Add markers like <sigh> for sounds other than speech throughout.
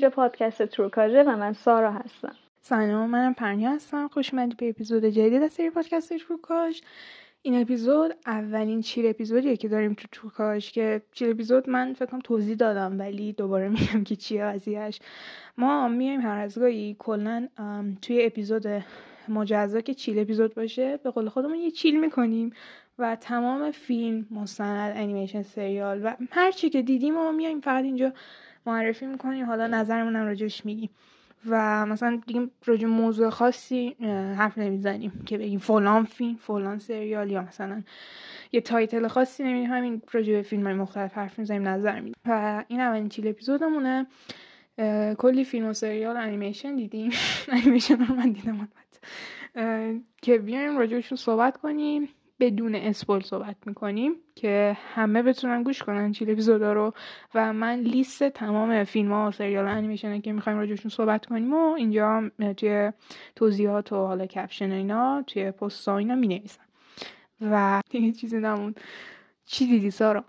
اینجا پادکست تروکاژه و من سارا هستم. سلام منم پرنیا هستم. خوش اومدی به اپیزود جدید از سری پادکست تروکاژ. این اپیزود اولین چیر اپیزودیه که داریم تو تروکاژ که چیر اپیزود من فکر کنم توضیح دادم ولی دوباره <laughs> میگم که چیه قضیهش ما میایم هر از گاهی کلا توی اپیزود مجزا که چیل اپیزود باشه به قول خودمون یه چیل می‌کنیم و تمام فیلم مستند انیمیشن سریال و هر چی که دیدیم ما میایم فقط اینجا معرفی می‌کنیم حالا نظرمون هم راجعش میگیم و مثلا دیگه راجع موضوع خاصی حرف نمی‌زنیم که بگیم فلان فیلم فلان سریال یا مثلا یه title خاصی نمیدیم همین راجع به فیلم های مختلف حرف می‌زنیم نظر میدیم. و این اولین chill episode مونه. کلی فیلم و سریال انیمیشن دیدیم. <laughs> انیمیشن رو من دیدم که بیایم راجعشون صحبت کنیم. بدون spoil صحبت می‌کنیم که همه بتونن گوش کنن chill episode ا رو و من لیست تمام فیلم ها و سریال انیمیشن که می‌خوایم راجعشون صحبت کنیم و اینجا توی توضیحات و حالا کپشن اینا توی پست ها اینا می و دیگه چیزی نمون چی دیدی سارا؟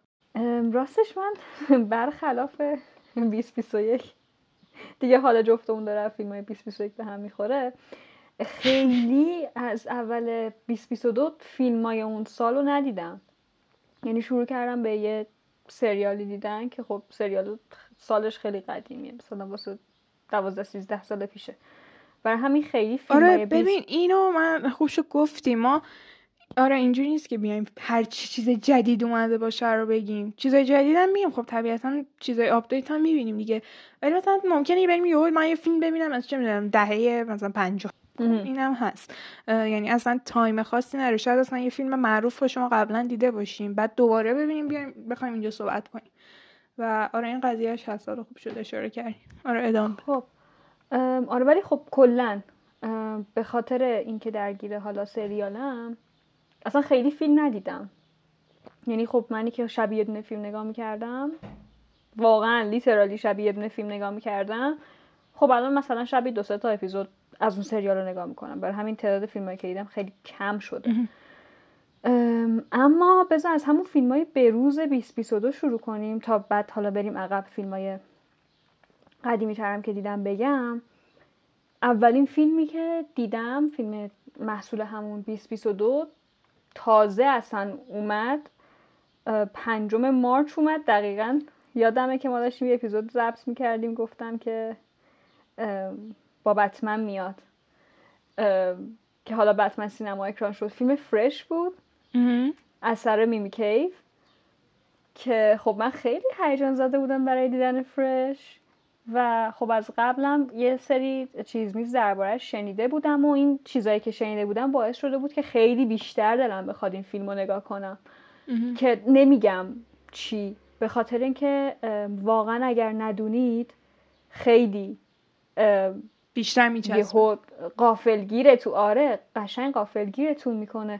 راستش من برخلاف 2021 دیگه حالا جفتمون داره فیلم های 2021 به هم می‌خوره. خیلی از اول 2022 فیلم های اون سال رو ندیدم. یعنی شروع کردم به یه سریالی دیدن که خب سریال سالش خیلی قدیمیه مثلا واسه 12 13 سال پیشه. برای همین خیلی فیلم آره ببین اینو من خوش گفتی ما آره اینجوری نیست که بیایم هر چی چیز جدید اومده باشه رو بگیم. چیزای جدید هم میگیم. خب طبیعتا چیزای update هم می‌بینیم دیگه. ولی مثلا ممکنه بریم یه من یه فیلم ببینم از چه می‌دونم دهه مثلا 50 اینم هست. یعنی اصلا تایم خاصی نره شاید اصلا یه فیلم معروف رو شما قبلا دیده باشیم بعد دوباره ببینیم بیایم بخوایم اینجا صحبت کنیم. و آره این قضیهش هست. آره خوب شده اشاره کردیم. آره ادامه خب آره ولی خب کلا به خاطر اینکه درگیر حالا سریالم اصلا خیلی فیلم ندیدم. یعنی خب منی که شبیه یه دونه فیلم نگاه می‌کردم واقعا لیترالی شبیه یه دونه فیلم نگاه می‌کردم. خب الان مثلا شبیه دو سه تا اپیزود از اون سریال رو نگاه می‌کنم. برای همین تعداد فیلم که دیدم خیلی کم شده. اما بذار از همون فیلم های بروز 2022 شروع کنیم تا بعد حالا بریم عقب فیلم های قدیمی ترم که دیدم بگم. اولین فیلمی که دیدم فیلم محصول همون 2022 تازه اصلا اومد. پنجم مارچ اومد. دقیقا یادمه که ما داشتیم یه اپیزود ضبط می‌کردیم گفتم که با بتمن میاد. که حالا بتمن سینما اکران شد. فیلم فرش بود. اثر میمی کیف. که خب من خیلی هیجان زده بودم برای دیدن فرش. و خب از قبلم یه سری چیز میز دربارهش شنیده بودم و این چیزایی که شنیده بودم باعث شده بود که خیلی بیشتر دلم بخواد این فیلم رو نگاه کنم. که نمیگم چی. به خاطر اینکه واقعا اگر ندونید خیلی بیشتر میچسبه. یهو قافلگیره تو آره قشنگ قافلگیرتون می‌کنه.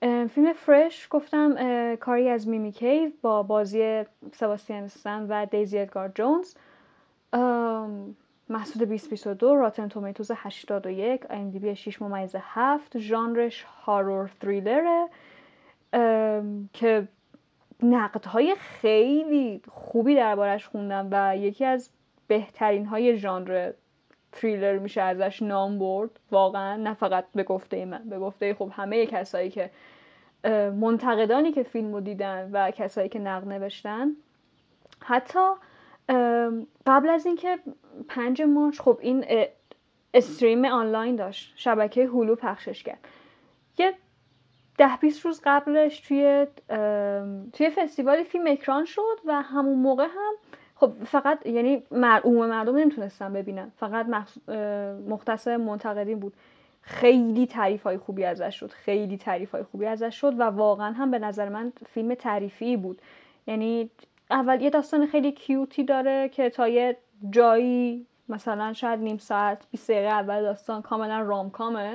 فیلم فرش گفتم کاری از میمی کیو با بازی سباستیان و دیزی ادگار جونز. محصول 2022 راتن تومیتوز 81 بی 6 ممیز 7 ژانرش هارور تریلره. که نقدهای خیلی خوبی دربارش خوندم و یکی از بهترین های ژانر تریلر میشه ازش نام برد. واقعا نه فقط به گفته من به گفته خب همه کسایی که منتقدانی که فیلم رو دیدن و کسایی که نقد نوشتن. حتی قبل از اینکه پنج مارچ خب این استریم آنلاین داشت. شبکه هولو پخشش کرد. یه ده بیست روز قبلش توی توی فستیوال فیلم اکران شد و همون موقع هم خب فقط یعنی عموم مردم نمی‌تونستن ببینن. فقط مختص منتقدین بود. خیلی تعریف های خوبی ازش شد. خیلی تعریف های خوبی ازش شد و واقعا هم به نظر من فیلم تعریفی بود. یعنی اول یه داستان خیلی کیوتی داره که تا یه جایی مثلا شاید نیم ساعت 20 دقیقه اول داستان کاملا رامکامه.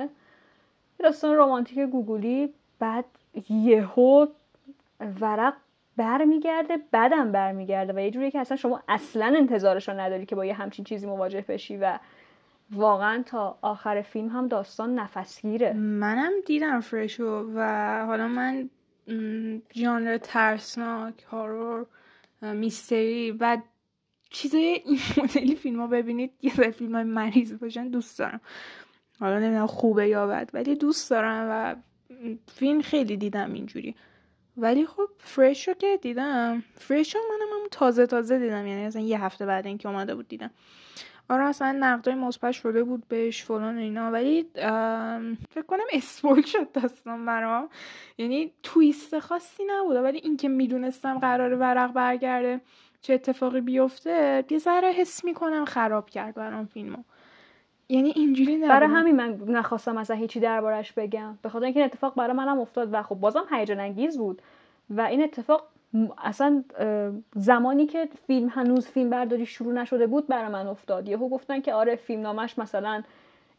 یه داستان رمانتیک گوگلی بعد یهو ورق برمیگرده بعدم برمیگرده و یه جوری که اصلا شما اصلا انتظارش رو نداری که با یه همچین چیزی مواجه بشی و واقعا تا آخر فیلم هم داستان نفسگیره. منم دیدم فرشو و حالا من ژانر ترسناک هارور میستری و چیزای این مدلی فیلم ها ببینید یه سری فیلم های مریض باشن دوست دارم. حالا نمی‌دونم خوبه یا بد ولی دوست دارم و فیلم خیلی دیدم اینجوری. ولی خب فرش رو که دیدم فرش رو منم هم تازه تازه دیدم یعنی اصلا یه هفته بعد اینکه اومده بود دیدم. آره اصلا نقدای مثبت شده بود بهش فلان اینا. ولی فکر کنم اسپول شد داستان برام. یعنی تویست خاصی نبوده. ولی اینکه می‌دونستم قرار ورق برگرده چه اتفاقی بیفته یه ذره حس می‌کنم خراب کرد برام فیلمو. یعنی اینجوری نبود. برای همین من نخواستم مثلا هیچی دربارش بگم. به خاطر اینکه اتفاق برای منم افتاد و خب بازم هیجان انگیز بود. و این اتفاق اصلا زمانی که فیلم هنوز فیلم برداری شروع نشده بود برای من افتاد. یهو گفتن که آره فیلم نامش مثلا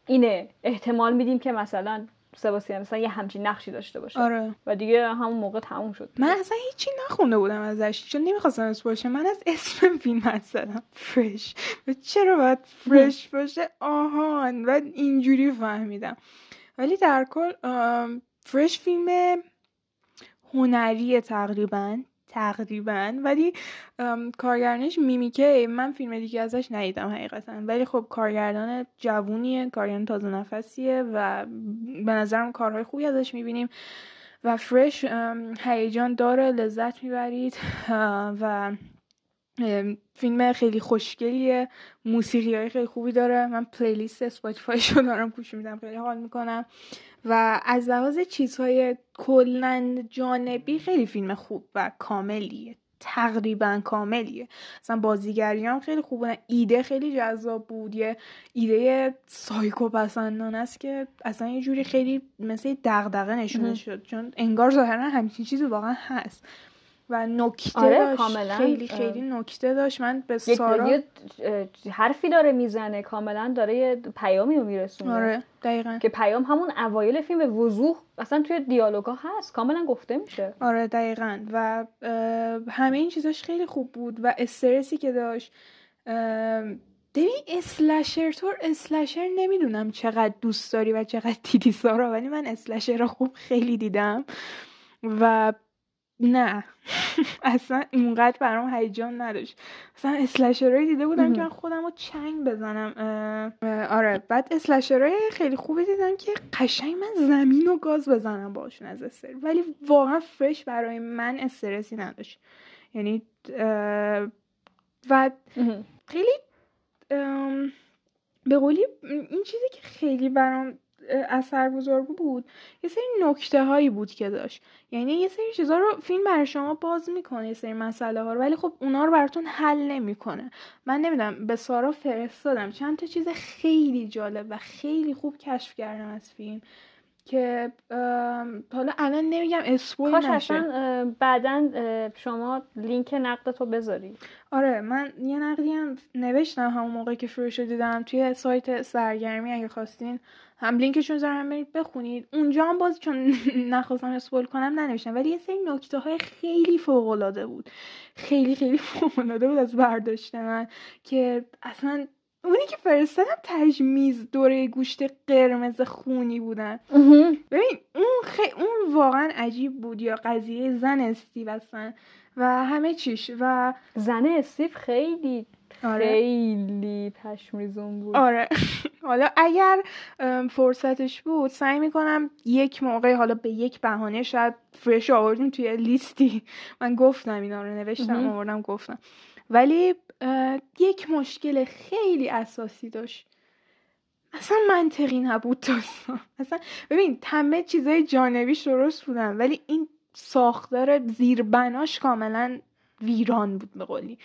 اینه. احتمال میدیم که مثلا سباسیان مثلا یه همچین نقشی داشته باشه. آره. و دیگه همون موقع تموم شد من اصلا هیچی نخونده بودم ازش چون نمی‌خواستم اس باشه. من از اسم فیلم زدم فرش. و چرا باید فرش باشه؟ آهان. و اینجوری فهمیدم. ولی در کل فرش فیلم هنری تقریبا. تقریبا. ولی کارگردانش میمیکه من فیلم دیگه ازش ندیدم حقیقتا. ولی خب کارگردان جوونیه کارگردان تازه نفسیه و به نظرم کارهای خوبی ازش می‌بینیم و فرش هیجان داره لذت می‌برید و فیلم خیلی خوشگلیه موسیقی های خیلی خوبی داره. من playlist Spotify شو دارم گوش میدم خیلی حال می‌کنم. و از لحاظ چیزهای کلا جانبی خیلی فیلم خوب و کاملیه. تقریبا کاملیه. مثلا بازیگری هم خیلی خوبه ایده خیلی جذاب بود. یه ایده سایکو پسندانه است که اصلا یه جوری خیلی مثل دغدغه نشون شد. چون انگار ظاهرا همچین چیزی واقعا هست. و نکته آره، داشت. کاملا. خیلی خیلی نکته داشت. من به سارا حرفی داره می‌زنه کاملا داره یه پیامی رو میرسونه. آره دقیقا. که پیام همون اوایل فیلم به وضوح اصلا توی دیالوگا هست. کاملا گفته میشه. آره دقیقا. و همه این چیزاش خیلی خوب بود و استرسی که داشت. ببین اسلشر تور اسلشر نمی‌دونم چقدر دوست داری و چقدر دیدی سارا ولی من اسلشر رو خوب خیلی دیدم. و نه. اصلا اینقدر برام هیجان نداشت. اصلا اسلشرهای دیده بودم که من خودم رو چنگ بزنم آره. بعد اسلشرهای خیلی خوبی دیدم که قشنگ من زمین و گاز بزنم باشون از استر ولی واقعا فرش برای من استرسی نداشت. یعنی و خیلی به قولی این چیزی که خیلی برام بزرگ بود. یه سری نکته هایی بود که داشت. یعنی یه سری چیزها رو فیلم برای شما باز می‌کنه یه سری مسئله ها رو ولی خب اونا رو براتون حل نمی‌کنه. من نمی‌دونم به سارا فرستادم. چند تا چیز خیلی جالب و خیلی خوب کشف کردم از فیلم. که حالا الان نمیگم اسپویل کاش اصلا بعدا شما لینک نقدتو بذاری. آره من یه نقدی هم نوشتم همون موقع که فروش دیدم توی سایت سرگرمی اگه خواستین هم لینکشون زارم برید بخونید. اونجا هم باز چون <laughs> نخواستم اسپول کنم ننوشتم ولی یه سری نکته های خیلی فوق العاده بود. خیلی خیلی <laughs> فوق العاده بود از برداشت من که اصلا اونی که فرستادم تجمیز دوره گوشت قرمز خونی بودن. ببین اون خی... اون واقعا عجیب بود یا قضیه زن استیو اصلا و همه چیش و زن استیو خیلی آره. خیلی پشمریزون بود. آره. <laughs> حالا اگر فرصتش بود سعی می‌کنم یک موقع حالا به یک بهانه شاید فرش آوردیم توی لیستی. <laughs> من گفتم اینا رو نوشتم آوردم گفتم. ولی یک مشکل خیلی اساسی داشت. اصلا منطقی نبود داستان. <laughs> اصلا ببین همه چیزای جانبیش درست بودن ولی این ساختار زیربناش کاملا ویران بود به قولی.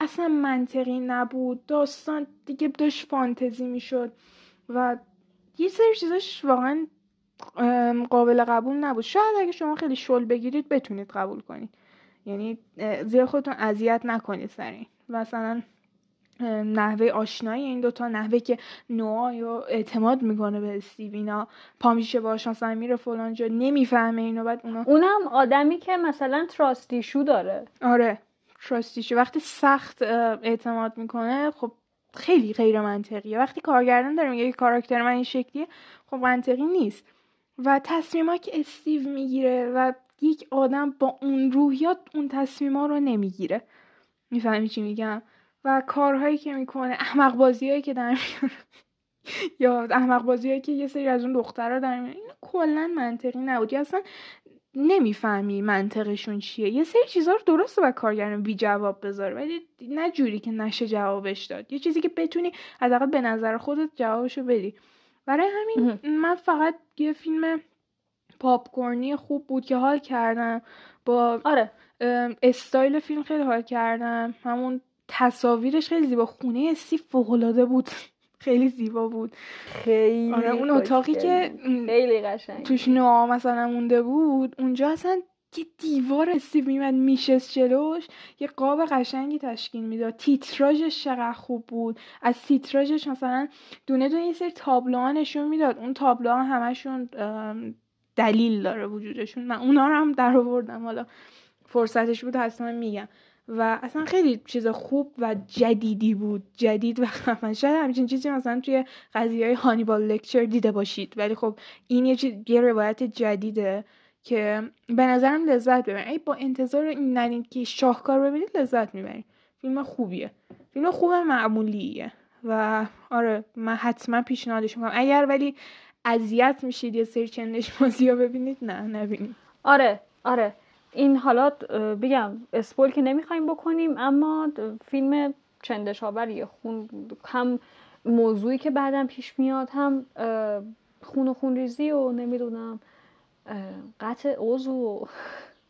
اصلا منطقی نبود. داستان دیگه داشت فانتزی می‌شد و یه سری چیزاش واقعا قابل قبول نبود. شاید اگه شما خیلی شل بگیرید بتونید قبول کنید. یعنی زیاد خودتون اذیت نکنید سر این مثلا نحوه آشنایی این دوتا نحوه که نوع یا اعتماد می‌کنه به استیوینا پا میشه باش مثلا میره فلان جا نمی‌فهمه اینو بعد اونا اونم آدمی که مثلا تراستیشو داره. آره تراستیشو وقتی سخت اعتماد می‌کنه خب خیلی غیر منطقیه. وقتی کارگردان داره میگه کاراکتر من این شکلیه خب منطقی نیست. و تصمیما که استیو می‌گیره و یک آدم با اون روحیات اون تصمیما رو نمی‌گیره. می‌فهمی چی میگم؟ و کارهایی که می‌کنه احمق بازیهایی که در <laughs> یا احمق بازیهایی که یه سری از اون دخترها در میاره این کلا منطقی نبود. اصلا نمی‌فهمی منطقشون چیه. یه سری چیزها رو درسته و کارگران بی جواب بذاره ولی نه جوری که نشه جوابش داد. یه چیزی که بتونی حداقل به نظر خودت جوابشو بدی. برای همین من فقط یه فیلم پاپکورنی خوب بود که حال کردم. با آره استایل فیلم خیلی حال کردم. همون تصاویرش خیلی زیبا. خونه سی فوقالعاده بود. <laughs> خیلی زیبا بود. خیلی آره اون اتاقی که خیلی قشنگ. توش نوآ مثلا مونده بود اونجا اصلا یه دیوار استیو میمد میشست جلوش. یه قاب قشنگی تشکیل می‌داد. تیتراژش چقدر خوب بود. از تیتراژش مثلا دونه دونه یه سری تابلوها نشون می‌داد. اون تابلوها همشون دلیل داره وجودشون. من اونا رو هم در آوردم. حالا فرصتش بود حتما میگم. و اصلا خیلی چیز خوب و جدیدی بود. جدید و خفن. شاید همچین چیزی مثلا توی قضیه های هانیبال لکچر دیده باشید. ولی خب این یه, چیز، یه روایت جدیده که به نظرم لذت ببرید ای با انتظار این نرین که شاهکار ببینید لذت می‌برید فیلم خوبیه. فیلم خوب معمولیه. و آره من حتما پیشنهادش می‌کنم. اگر ولی اذیت میشید یه سری چندش بازی ببینید؟ نه نبینید. آره آره. این حالا بگم اسپول که نمی‌خوایم بکنیم اما فیلم چندش آوریه خون هم موضوعی که بعدم پیش میاد هم خون و خون ریزی و نمی‌دونم قطع عضو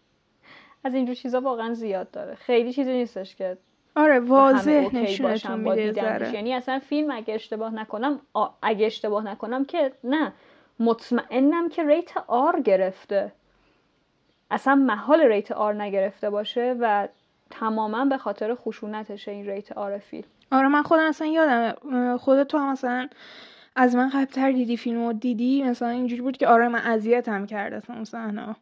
<laughs> از اینجور چیزا واقعا زیاد داره. خیلی چیزی نیستش که آره واضح نشونتون میده یعنی اصلا فیلم اگه اشتباه نکنم اگه اشتباه نکنم که نه. مطمئنم که ریت آر گرفته. اصلا محال rate R نگرفته باشه و تماما به خاطر خشونتشه این rate R فیلم. آره من خودم اصلا یادم خودت تو هم مثلا از من قبلتر دیدی فیلم و دیدی؟ مثلا اینجوری بود که آره من اذیت هم کرد اصلا صحنه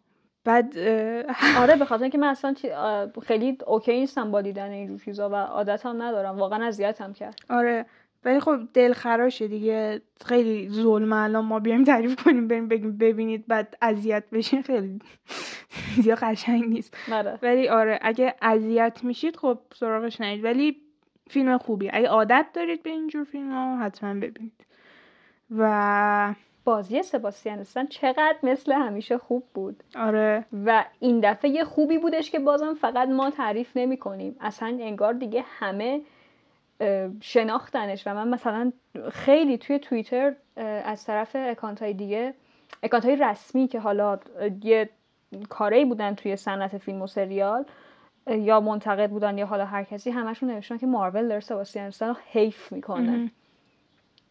بعد <laughs> آره به خاطر اینکه من اصلا خیلی okay نیستم با دیدن اینجور چیزا و عادت هم ندارم. واقعا اذیت هم کرد. آره ولی خب دل خراشه دیگه. خیلی ظلم الان. ما بیایم تعریف کنیم بریم بگیم ببینید بعد اذیت بشین. خیلی <laughs> زیاد قشنگ نیست. آره. ولی آره اگه اذیت میشید خب سراغش نید ولی فیلم خوبی. اگه عادت دارید به اینجور فیلم ها حتما ببینید. و بازی سباستیان استن چقدر مثل همیشه خوب بود. آره. و این دفعه یه خوبی بودش که بازم فقط ما تعریف نمی کنیم. اصلا انگار دیگه همه شناختنش و من مثلا خیلی توی توییتر از طرف اکانت های دیگه اکانت های رسمی که حالا یه کاری بودن توی صنعت فیلم و سریال یا منتقد بودن یا حالا هر کسی همشون نوشتن که مارول داره سباستیان رو حیف می‌کنه.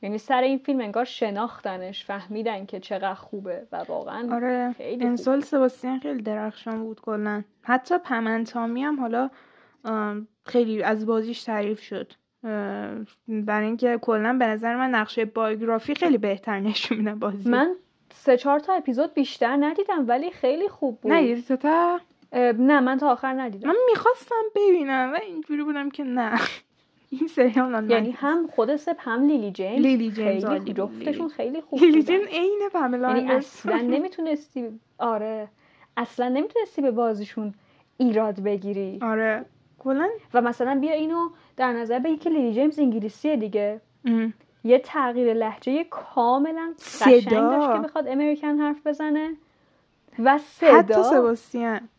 یعنی سر این فیلم انگار شناختنش فهمیدن که چقدر خوبه و واقعا آره خیلی انسال سباستیان خیلی درخشان بود کلا. حتی پمنتامی هم حالا خیلی از بازیش تعریف شد. برای اینکه کلا به نظر من نقشه بایوگرافی خیلی بهتر نشون میدن بازی. من سه چهار تا اپیزود بیشتر ندیدم ولی خیلی خوب بود. نه تا نه من تا آخر ندیدم. من می‌خواستم ببینم و اینجوری بودم که نه. این سریال یعنی هم خود سپ هم لیلی جیمز. لیلی جیمز خیلی جفتشون خیلی خوب لیلی جیمز عین پاملا یعنی اصلا نمی‌تونستی آره. اصلا نمی‌تونستی به بازیشون ایراد بگیری. آره. کلا و مثلا بیا اینو در نظر بگی که لیلی جیمز انگلیسیه دیگه. یه تغییر لحجه کاملا قشنگ داشت که بخواد امریکن حرف بزنه. و صدا. حتی سباستیان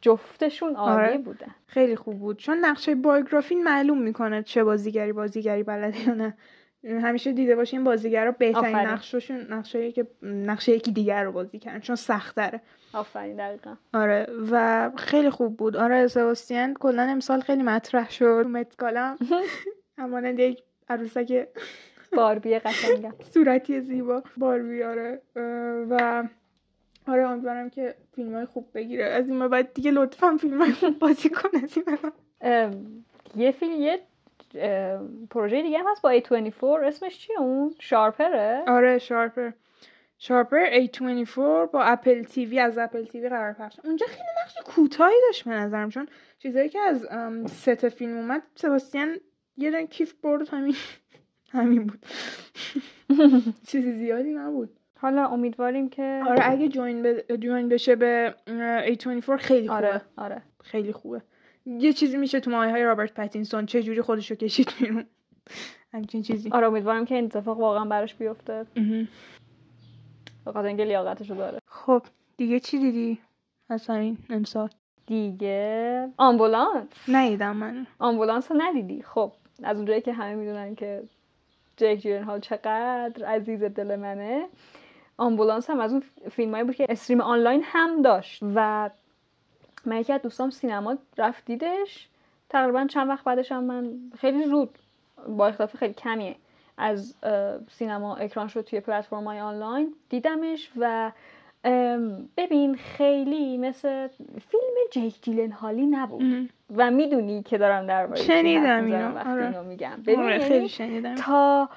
جفتشون عالی آره. بودن خیلی خوب بود. چون نقشه بایوگرافی معلوم می‌کنه چه بازیگری بازیگری بلده یا نه. همیشه دیده باشین بازیگرا بهترین نقششون نقشه که نقشه یکی دیگر رو بازی کردن چون سخت داره آفرین دقیقا. آره. و خیلی خوب بود. آره سباستیان کلا امسال خیلی مطرح شد. متکالم <laughs> همانند یک عروسک باربی قشنگم. صورتی زیبا. باربی آره. و آره امیدوارم که فیلم های خوب بگیره. از این بعد دیگه لطفا فیلم های خوب بازی کن از این یه فیلم یه پروژه دیگه هست با A24 اسمش چیه اون؟ شارپره آره شارپر. شارپر A24 با اپل تیوی از اپل تیوی قرار پخش. اونجا خیلی نقش کوتاهی داشت به نظرم چون چیزایی که از ست فیلم اومد سباستیان یه دن کیف برد همین همین بود. <laughs> چیزی زیادی نبود. حالا امیدواریم که آره اگه جوین, ب... جوین بشه به A24 خیلی خوبه. آره. آره خیلی خوبه. یه چیزی میشه تو مایه های رابرت پتینسون. چه جوری خودشو کشید بیرون. همچین چیزی. آره امیدوارم که این اتفاق واقعا براش بیفته. بخاطر اینکه لیاقتشو داره. خب دیگه چی دیدی؟ از همین امسال. دیگه آمبولانس. نیدم من. آمبولانس رو ندیدی. خب از اونجایی که همه می‌دونن که جیک جیلنهال چقدر عزیز دل منه. آمبولانس هم از اون فیلم بود که استریم آنلاین هم داشت و من یکی از دوستام سینما رفت دیدش. تقریبا چند وقت بعدش هم من خیلی زود با اختلاف خیلی کمیه از سینما اکران شد توی پلتفرم های آنلاین دیدمش و ببین خیلی مثل فیلم جیک جیلن هالی نبود. و می‌دونی که دارم در شنیدم اینو. آره. میگم. ببین آره، یعنی خیلی شنیدم. تا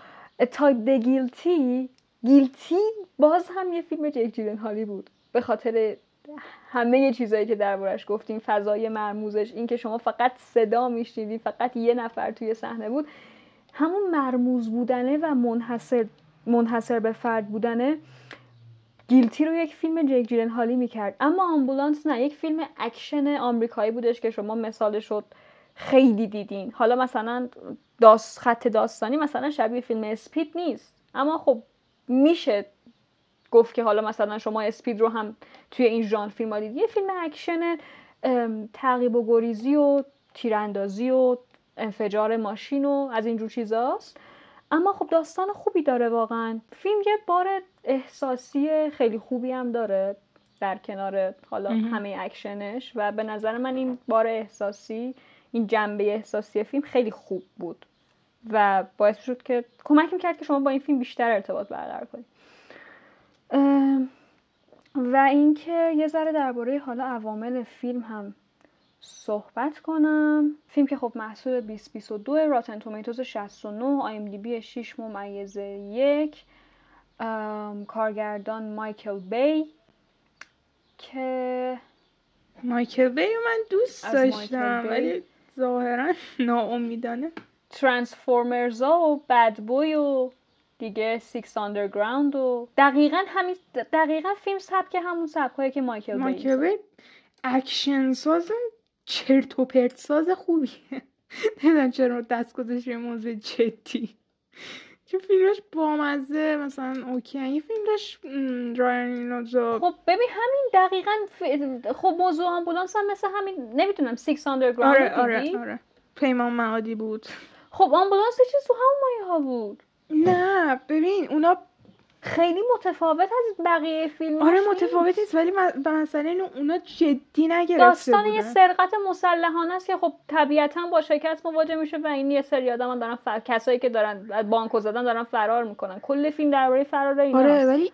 تا دگیلتی گیلتی باز هم یه فیلم جیک جیلن هالی بود. به خاطر همه چیزایی که دربارش گفتیم فضای مرموزش این که شما فقط صدا میشنیدی فقط یه نفر توی صحنه بود. همون مرموز بودنه و منحصر منحصر به فرد بودنه Guilty رو یک فیلم جیک جیلن هالی می‌کرد. اما آمبولانس نه یک فیلم اکشن آمریکایی بودش که شما مثالشو خیلی دیدین. حالا مثلا داست خط داستانی مثلا شبیه فیلم Speed نیست. اما خب میشه گفت که حالا مثلا شما Speed رو هم توی این ژانر فیلم ها دیدی یه فیلم اکشن تعقیب و گریزی و تیراندازی و انفجار ماشین و از اینجور چیزاست. اما خب داستان خوبی داره واقعا. فیلم یه بار احساسی خیلی خوبی هم داره در کنار حالا همه اکشنش و به نظر من این بار احساسی این جنبه احساسی فیلم خیلی خوب بود. و باعث شد که کمک می‌کرد که شما با این فیلم بیشتر ارتباط برقرار کنید و اینکه یه ذره درباره حالا عوامل فیلم هم صحبت کنم. فیلم که خب محصول 2022 راتن تومیتوز 69 آی ام دی بی 6 ممیز یک کارگردان مایکل بی که مایکل بی من دوست داشتم ولی ظاهرا <laughs> ناامیدانه. Transformers ا و Bad Boy و دیگه Six Underground و دقیقا همین دقیقا فیلم سبک همون سبکایی که مایکل بی مایکل بی اکشن سازم چرت و پرت ساز خوبیه. <laughs> نمی‌دونم چرا دست گذاشت موضوع جدی. چون فیلمش بامزه مثلا okay. یه فیلم داشت رایان خب ببین همین دقیقا. خب موضوع آمبولانس هم مثل همین نمی‌تونم Six Underground آره آره آره. پیمان معادی بود. خب آمبولانس چیز تو همون مایه ها بود. نه ببین اونا خیلی متفاوت از بقیه فیلم آره متفاوت نیست ولی مثلا اینو اونا جدی نگرفته داستان بودن. یه سرقت مسلحانه است که خب طبیعتا با شکست مواجه میشه و این یه سری آدم دارن فر... کسایی که دارن بانکو زدن دارن فرار می‌کنن. کل فیلم درباره فرار اینا آره ولی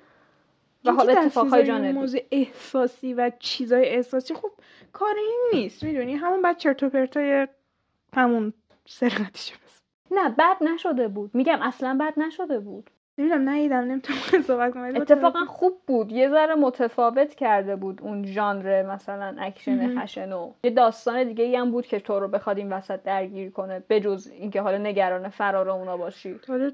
و حالا اتفاقهای جانبی موضوع احساسی و چیزای احساسی خب کار این نیست می‌دونی؟ همون بعد چرت و پرتای همون سرقتیشو بس نه بد نشده بود. میگم اصلا بد نشده بود. نمی‌دونم ندیدم نمی‌تونم <laughs> صحبت کنم. اتفاقا خوب بود. یه ذره متفاوت کرده بود اون ژانر مثلا اکشن خشنو یه داستان دیگه ای هم بود که تو رو بخواد این وسط درگیر کنه بجز اینکه حالا نگران فرار اونا باشی. حالا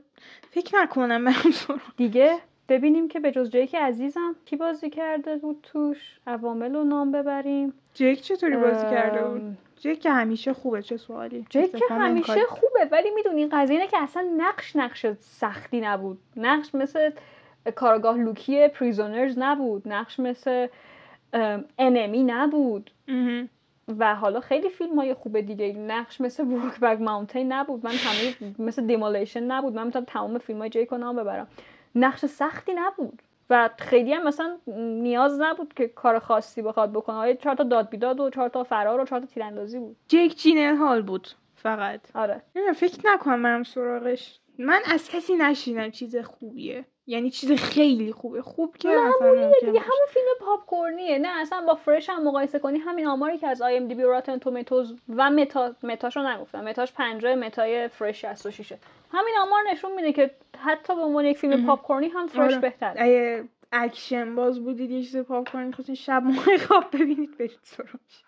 فکر نکنم برم <laughs> دیگه ببینیم که به جز جیک عزیزم کی بازی کرده بود توش؟ عوامل رو نام ببریم. جیک چطوری بازی کرده بود؟ جیک که همیشه خوبه چه سوالی؟ جیک که همیشه خوبه ولی می‌دونی قضیه اینه که اصلا نقش نقش سختی نبود. نقش مثل کارآگاه لوکی Prisoners نبود. نقش مثل Enemy نبود. و حالا خیلی فیلم های خوبه دیگه. نقش مثل Brokeback Mountain نبود. نقشم مثل Demolition نبود. من می‌تونم تمام فیلم های جیک رو نام ببرم نقش سختی نبود. و خیلی هم مثلا نیاز نبود که کار خاصی بخواد بکنه. های چهار تا داد بیداد و چهار تا فرار و چهار تا تیراندازی بود. جیک جینل هال بود فقط. آره. فکر نکنم منم سراغش. من از کسی نشنیدم چیز خوبیه. یعنی چیز خیلی خوبه. خوب که معمولیه دیگه همون فیلم popcorn یه نه اصلا با Fresh هم مقایسه کنی. همین آماری که از IMDb و Rotten Tomatoes و متا Meta شو نگفتم. Meta ش 50 Meta ی Fresh 66 همین آمار نشون میده که حتی به عنوان یک فیلم popcorn ی هم Fresh آره. بهتره. اگه اکشن باز بودید یه چیز popcorn ی خواستین شب موقع خواب ببینید برید سراغش.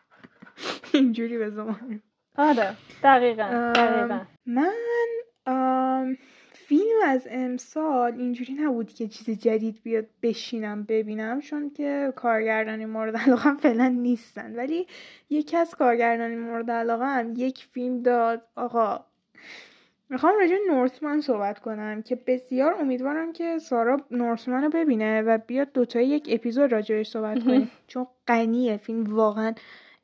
اینجوری به زمان آره. دقیقا. دقیقا. من فیلم از امسال اینجوری نبود که چیز جدید بیاد بشینم ببینم چون که کارگردانی مورد علاقه فعلا نیستن. ولی یکی از کارگردانی مورد علاقه هم یک فیلم داد. آقا می‌خوام راجع نورتمن صحبت کنم که بسیار امیدوارم که سارا نورتمن رو ببینه و بیاد دوتایی یک اپیزود راجعش صحبت کنیم. <laughs> چون غنیه فیلم واقعا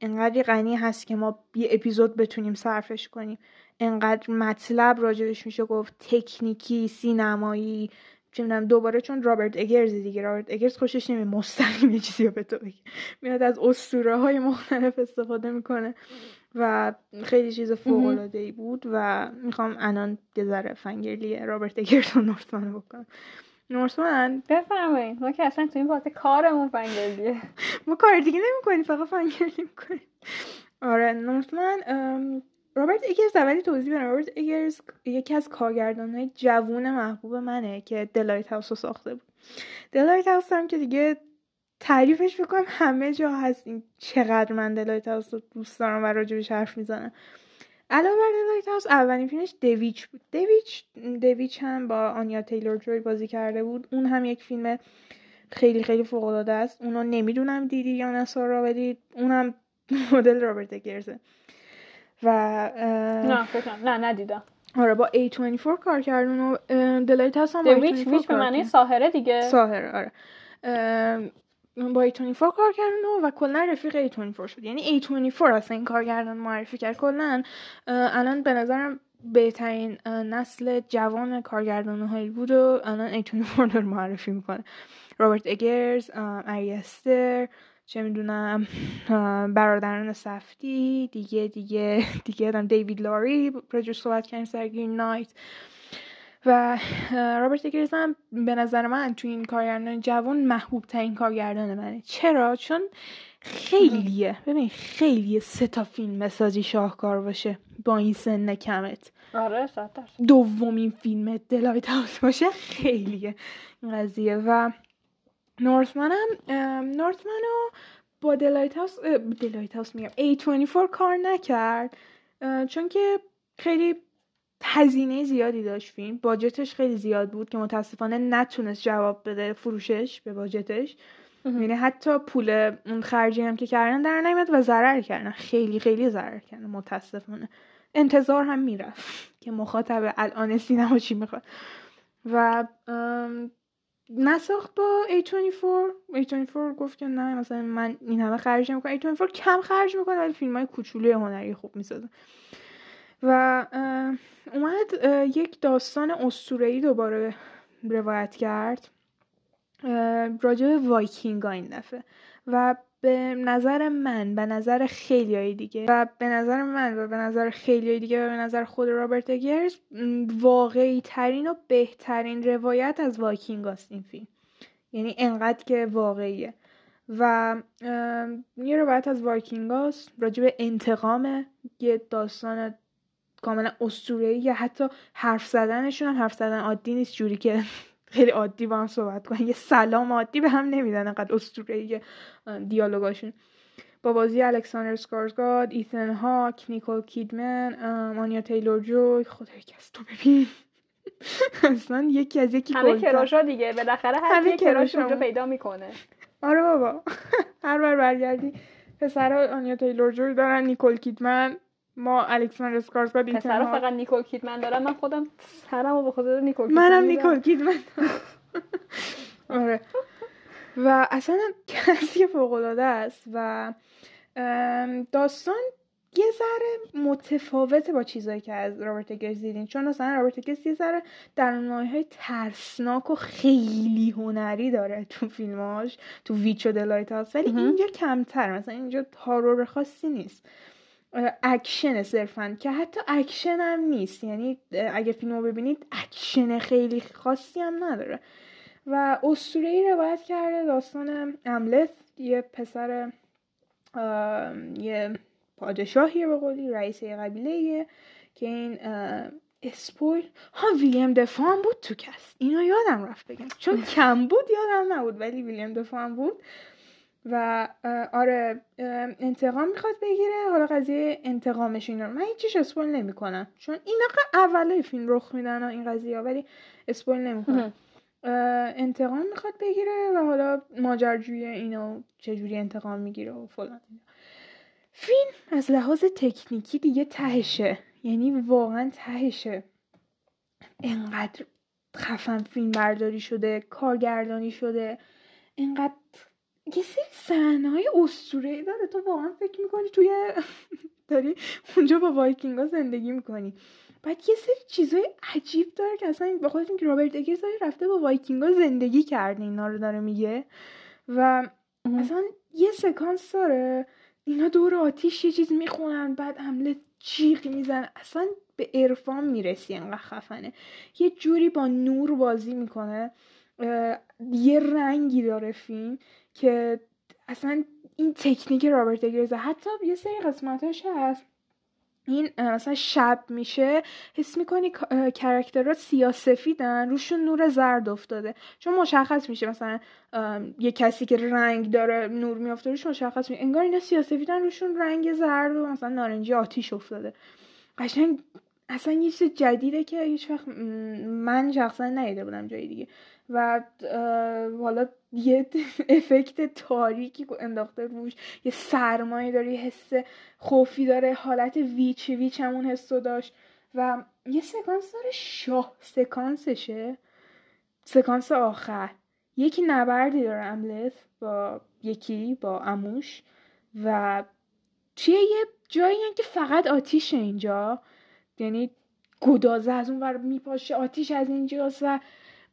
انقدر غنی هست که ما یه اپیزود بتونیم صرفش کنیم. انقدر مطلب راجبش میشه گفت تکنیکی سینمایی چه دوباره چون رابرت اگرز دیگه رابرت اگرز خوشش نمی مستقیم یه چیزی به تو بگه. میاد از اسطوره های مختلف استفاده می‌کنه و خیلی چیز فوق العاده ای بود و می‌خوام الان یه ذره fangirl ی رابرت اگرز و Northman بکنم. Northman؟ بفرمایید ما که اصلا تو این وقت کارمون fangirl یه ما کار دیگه نمی‌کنیم فقط fangirl ی می‌کنیم. آره Northman رابرت اگرز اولی توضیح بدم رابرت اگرز یکی از کارگردان های جوون محبوب منه که The Lighthouse رو ساخته بود. The Lighthouse هم که دیگه تعریفش بکنم همه جا هست این چقدر من دلایت هاوس رو دوست دارم و راجبش حرف می‌زنم. علاوه بر دلایت هاوس اولین فیلمش دویچ بود. دویچ دویچ هم با آنیا تیلور جوی بازی کرده بود. اون هم یک فیلم خیلی خیلی فوق العاده است. اونو نمی‌دونم دیدی یا نه سارا ولی اونم مدل رابرت اگرزه و نه فکرم. نه ندیدم. آره با A24 کار کردن و دلایت هستم با ویچ ویچ به معنی ساهره دیگه. ساهره آره. با A24 کار کردن و کلا رفیق A24 شد. یعنی A24 اصلا این کارگردان معرفی کرد. کلا الان به نظرم بهترین نسل جوان کارگردان هالیوود رو الان A24 داره معرفی می‌کنه. رابرت اگرز اریستر چه می‌دونم برادران سفتی دیگه دیگه دیگه دارم دیوید لاری راجع صحبت کردیم سر گرین نایت. و رابرت اگرز هم به نظر من تو این کارگردان جوان محبوب ترین کارگردان منه. چرا؟ چون خیلیه. ببین خیلیه سه تا فیلم سازی شاهکار باشه با این سن کمت. آره دومین فیلم دلایت هاوس باشه خیلیه قضیه. و نورتمن هم نورتمن رو با دلایت هاوس دلایت هاوس میگم A24 کار نکرد چون که خیلی هزینه زیادی داشت فیلم. باجتش خیلی زیاد بود که متاسفانه نتونست جواب بده فروشش به باجتش. یعنی حتی پول اون خرجی هم که کردن در نمیاد و ضرر کردن. خیلی خیلی ضرر کردن متاسفانه. انتظار هم می‌رفت <laughs> که مخاطب الان سینما چی می‌خواد. و نساخت با A24 A24 گفت که نه مثلا من این همه خرج نمی‌کنم. A24 کم خرج می‌کنه ولی فیلم های کوچولوی هنری خوب می‌سازه. و اومد یک داستان اسطوره‌ای دوباره روایت کرد. راجع به وایکینگ این دفعه. و به نظر من به نظر خیلی دیگه و به نظر من و به نظر خیلی دیگه و به نظر خود رابرت اگرز واقعی ترین و بهترین روایت از وایکینگ است این فیلم. یعنی انقدر که واقعیه. و یه روایت از وایکینگ هاست راجع به انتقام یه داستان کاملا اسطوره‌ای یا حتی حرف زدنشون هم حرف زدن عادی نیست جوری که خیلی عادی با هم صحبت کنن. یه سلام عادی به هم نمیدن انقدر اسطوره‌ای دیالوگاشون. با بازی الکساندر سکارزگاد ایثن هاک نیکول کیدمن آنیا تیلور جو خدا از تو ببین. <laughs> اصلا یکی از یکی همه crush ا دیگه. بالاخره هر یه کراش اونجا پیدا می‌کنه. آره بابا. <laughs> هر بار برگردی پسر آنیا تیلور جو دارن نیکول کیدمن. ما الکساندر اسکارزگارد پسر فقط نیکول کیدمن دارم من خودم سرمو به خدا نیکول کیدمن منم نیکول کیدمن. <laughs> آره. و اصلا کسی فوق العاده است و داستان یه ذره متفاوته با چیزایی که از رابرت گرز دیدین. چون مثلا رابرت گرز یه ذره در های ترسناک و خیلی هنری داره تو فیلماش تو Witch و The Lighthouse ولی اینجا کمتر مثلا اینجا horror خاصی نیست. اکشن صرفا که حتی اکشن هم نیست. یعنی اگه فیلم رو ببینید اکشن خیلی خاصی هم نداره. و اسطوره ای روایت کرده داستان املت یه پسر یه پادشاهی به قولی رئیس قبیله که این spoil ها ویلیام دفا هم بود تو cast. اینا یادم رفت بگم. چون <laughs> کم بود یادم نبود ولی ویلیام دفا هم بود. و آره انتقام می‌خواد بگیره. حالا قضیه انتقامش اینا من هیچیش spoil نمی‌کنم. چون اینا اولای فیلم رخ میدن این قضیه ولی spoil نمی‌کنم. انتقام می‌خواد بگیره و حالا ماجرجوی اینو چجوری انتقام می‌گیره و فلان فیلم از لحاظ تکنیکی دیگه تهشه. یعنی واقعا تهشه. انقدر خفن فیلم برداری شده کارگردانی شده. انقدر یه سری صحنه های اسطوره داره. تو واقعا فکر می‌کنی توی <laughs> داری اونجا با وایکینگ زندگی می‌کنی. بعد یه سری چیزای عجیب داره که اصلا به خودتون که رابرت اگرز رفته با وایکینگ زندگی کرده اینا رو داره میگه. و اصلا یه سکانس داره. اینا دور آتیش یه چیز می‌خونن بعد حمله جیغ میزن اصلا به عرفان می‌رسی انقدر خفنه. یه جوری با نور بازی می‌کنه. یه رنگی داره فیلم. که اصلا این تکنیک رابرت اگرزه حتی یه سری قسمتاش هست. این مثلا شب میشه حس می‌کنی کرکترها سیاسفیدن روشون نور زرد افتاده. چون مشخص میشه مثلا یه کسی که رنگ داره نور میافته روش مشخص میشه انگار اینا سیاسفیدن روشون رنگ زرد و مثلا نارنجی آتیش افتاده. قشنگ اصلا یه چیز جدیده که هیچ وقت من شخصا ندیده بودم جای دیگه. و حالا یه <laughs> افکت تاریکی انداخته روش. یه سرمایه داره یه حس خوفی داره. حالت ویچ ویچ همون حس داشت. و یه سکانس داره شاه. سکانسشه. سکانس آخر. یکی نبردی داره املت با یکی با عموش. و توی یه جایی که فقط آتیشه اینجا. یعنی گدازه از اون ور میپاشه آتیش از اینجاست و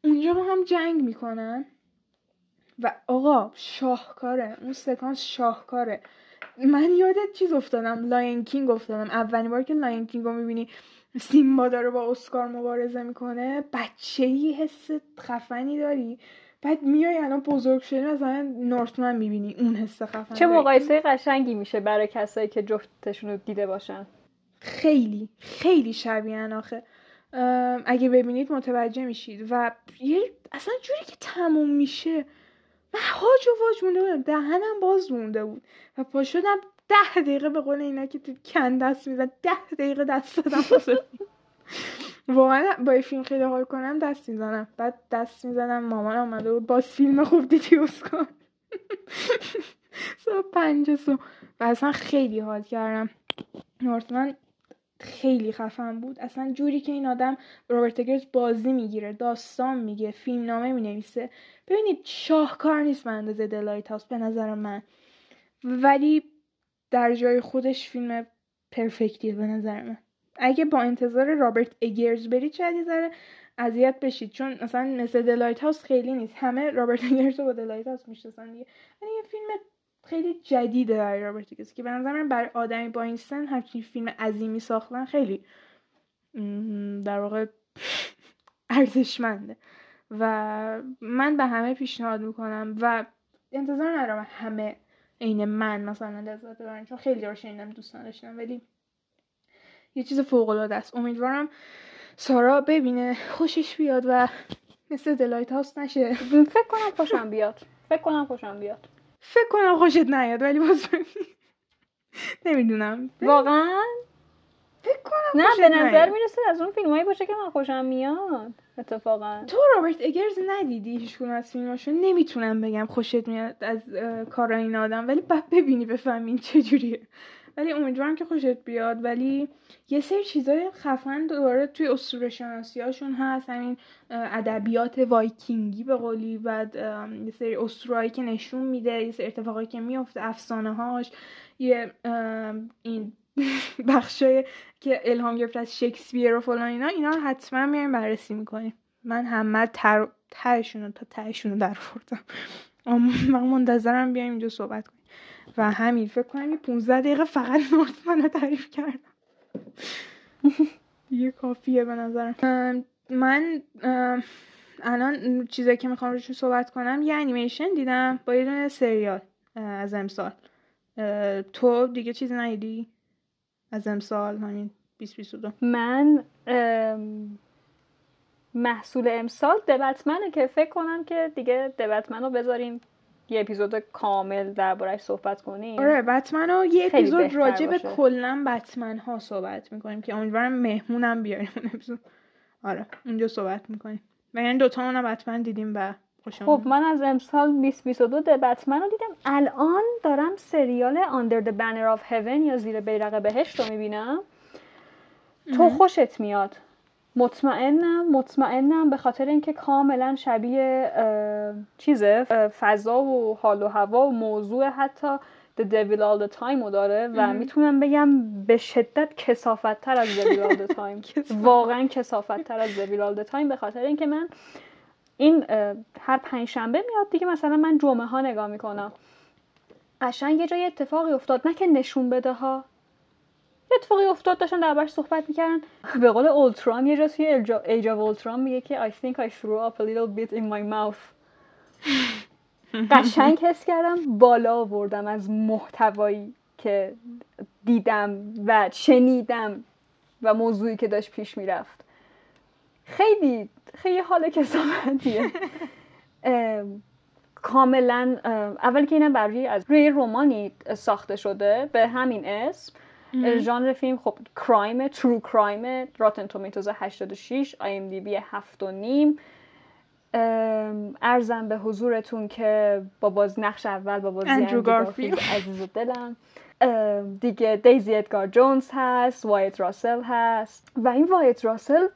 اونجا با هم جنگ می‌کنن. و آقا شاهکاره. اون سکانس شاهکاره. من یاد چه چیز افتادم؟ Lion King افتادم. اولین بار که Lion King رو می‌بینی سیمبا داره با اسکار مبارزه می‌کنه. بچه ای حس خفنی داری. بعد میای الان بزرگ شدی مثلا نورتمن می‌بینی. اون حس خفن چه مقایسه قشنگی میشه برای کسایی که جفتشون رو دیده باشن؟ خیلی خیلی شبیه آخه. اگه ببینید متوجه میشید. و یه اصلا جوری که تموم میشه. من هاج و واج مونده بودم. دهنم باز مونده بود. و پا شدم ده دقیقه به قول اینا که تو کن دست میزن ده دقیقه دست دادم. <laughs> واقعا با این فیلم خیلی حال کنم دست می‌زنم. بعد دست می‌زنم. مامان آمده بود باز فیلم خوب دیدی اسکار. <laughs> سا پنج سو و اصلا خیلی حال کردم. نورتمن خیلی خفن بود. اصلا جوری که این آدم رابرت اگرز بازی می‌گیره داستان میگه فیلم نامه می‌نویسه. ببینید شاهکار نیست به اندازه دلایت هاست به نظر من. ولی در جای خودش فیلم پرفکتیه به نظر من. اگه با انتظار رابرت اگرز برید شاید یه اذیت بشید. چون مثلا مثل دلایت هاست خیلی نیست. همه رابرت اگرز رو با دلایت هاست می‌شناسن دیگه. یعنی یه فیلم خیلی جدیده برای رابرت که به نظر من برای آدمی با این سن همچین فیلم عظیمی ساختن خیلی در واقع <laughs> ارزشمنده. و من به همه پیشنهاد می‌کنم و انتظار ندارم همه عین من مثلا لذت ببرن چون خیلی رو شنیدم دوست نداشتم ولی یه چیز فوق العاده است. امیدوارم سارا ببینه خوشش بیاد و مثل دلایت هاست نشه. فکر کنم خوشم بیاد. فکر کنم خوشم بیاد. فکر کنم خوشت نیاد ولی باز نمی‌دونم. واقعا؟ فکر کنم نه به نظر می‌رسه از اون فیلمایی باشه که من خوشم میاد اتفاقا. تو رابرت اگرز ندیدی هیچ از فیلماشو؟ نمی‌تونم بگم خوشت میاد از کارای این آدم ولی بعد ببینی بفهمین چجوریه ولی امیدوارم که خوشت بیاد. ولی یه سری چیزای خفن دوباره توی اسطوره شناسی هاشون هست. همین ادبیات وایکینگی به قولی بعد یه سری اسطورهایی که نشون میده یه سری اتفاقایی که میفته افسانه هاش یه این <laughs> بخشای که الهام گرفته از شکسپیر و فلان اینا اینا حتما میایم بررسی می‌کنیم. من همه تر تهشون تا تهشون رو در من منتظرم بیایم اینجا صحبت کنیم. و همین فکر کنم یه 15 دقیقه فقط رو تعریف کردم. یه کافیه به نظرم. من الان چیزایی که می‌خوام روش صحبت کنم یه انیمیشن دیدم با یه دونه سریال از امسال. تو دیگه چیزی ندیدی؟ از امسال همین 2022 من محصول امسال دبتمنه که فکر کنم که دیگه دبتمن رو بذاریم یه اپیزود کامل دربارهش صحبت کنیم. آره بتمن یه اپیزود راجع به. کلا بتمن ها صحبت می‌کنیم که امیدوارم مهمونم بیاریم اون اپیزود. آره اونجا صحبت می‌کنیم. و یعنی دوتا اونم بتمن دیدیم و خب من از امسال 2022 د بتمن رو دیدم. الان دارم سریال Under the Banner of Heaven یا زیر بیرق بهشت رو می‌بینم. تو خوشت میاد؟ مطمئنم مطمئنم به خاطر اینکه کاملا شبیه اه، چیزه فضا و حال و هوا و موضوع حتی The Devil All the Time رو داره و. می‌تونم بگم به شدت کسافت تر از Devil All the <laughs> Time. واقعا کسافت تر از Devil All the Time به خاطر اینکه من این هر پنج شنبه میاد دیگه مثلا من جمعه ها نگاه می‌کنم قشنگ یه جای اتفاقی افتاد نه که نشون بده ها اتفاقی افتاد داشتن دربارش صحبت می‌کردن. به قول اولتران یه جا توی ایج of اولتران میگه که I think I threw up a little bit in my mouth. <laughs> قشنگ حس کردم بالا آوردم از محتوایی که دیدم و شنیدم و موضوعی که داشت پیش می‌رفت. خیلی خیلی حال کسافتیه <laughs> ام، کاملا ام، اول که اینم برای از روی رمانی ساخته شده به همین اسم. ژانر فیلم خب crime true crime Rotten Tomatoes 86 IMDb 7 و نیم. عرضم به حضورتون که با باز نقش اول با بازی اندرو گارفیلد. عزیز دلم. دیگه دیزی ادگار جونز هست وایت راسل هست. و این وایت راسل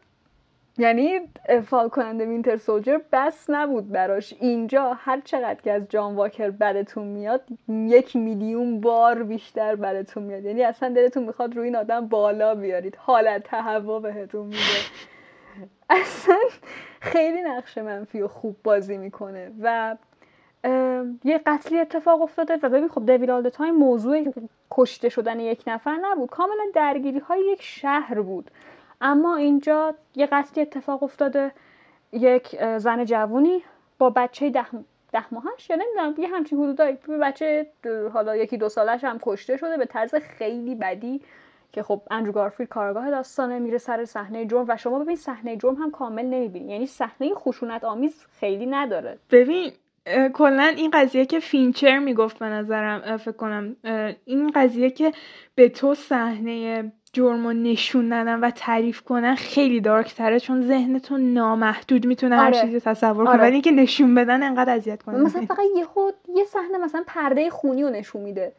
یعنی Falcon and the Winter Soldier بس نبود براش. اینجا هر چقدر که از جان واکر بدتون میاد یک میلیون بار بیشتر بدتون میاد. یعنی اصلا دلتون می‌خواد روی این آدم بالا بیارید. حالت تهوع بهتون میده. <laughs> اصلا خیلی نقش منفی و خوب بازی می‌کنه. و یه قتلی اتفاق افتاده و ببین خب دویل آل تایم موضوع کشته شدن یک نفر نبود. کاملا درگیری های یک شهر بود. اما اینجا یه قتلی اتفاق افتاده. یک زن جوونی با بچه ده, ده ماهش یا نمی‌دونم یه همچین حدودایی. بچه حالا یکی دو سالش هم کشته شده به طرز خیلی بدی که خب اندرو گارفیلد کارآگاه داستانه میره سر صحنه جرم. و شما ببین صحنه جرم هم کامل نمی‌بینی. یعنی صحنه خشونت آمیز خیلی نداره. ببین کلا این قضیه که فینچر می‌گفت به نظرم فکر کنم این قضیه که به تو صحنه جرم و نشون ندن و تعریف کنن خیلی dark تره چون ذهن تو نامحدود می‌تونه هر آره. چیزی تصور کنه آره. ولی اینکه نشون بدن انقدر اذیت کنه مثلا فقط یهو یه صحنه مثلا پرده خونی رو نشون میده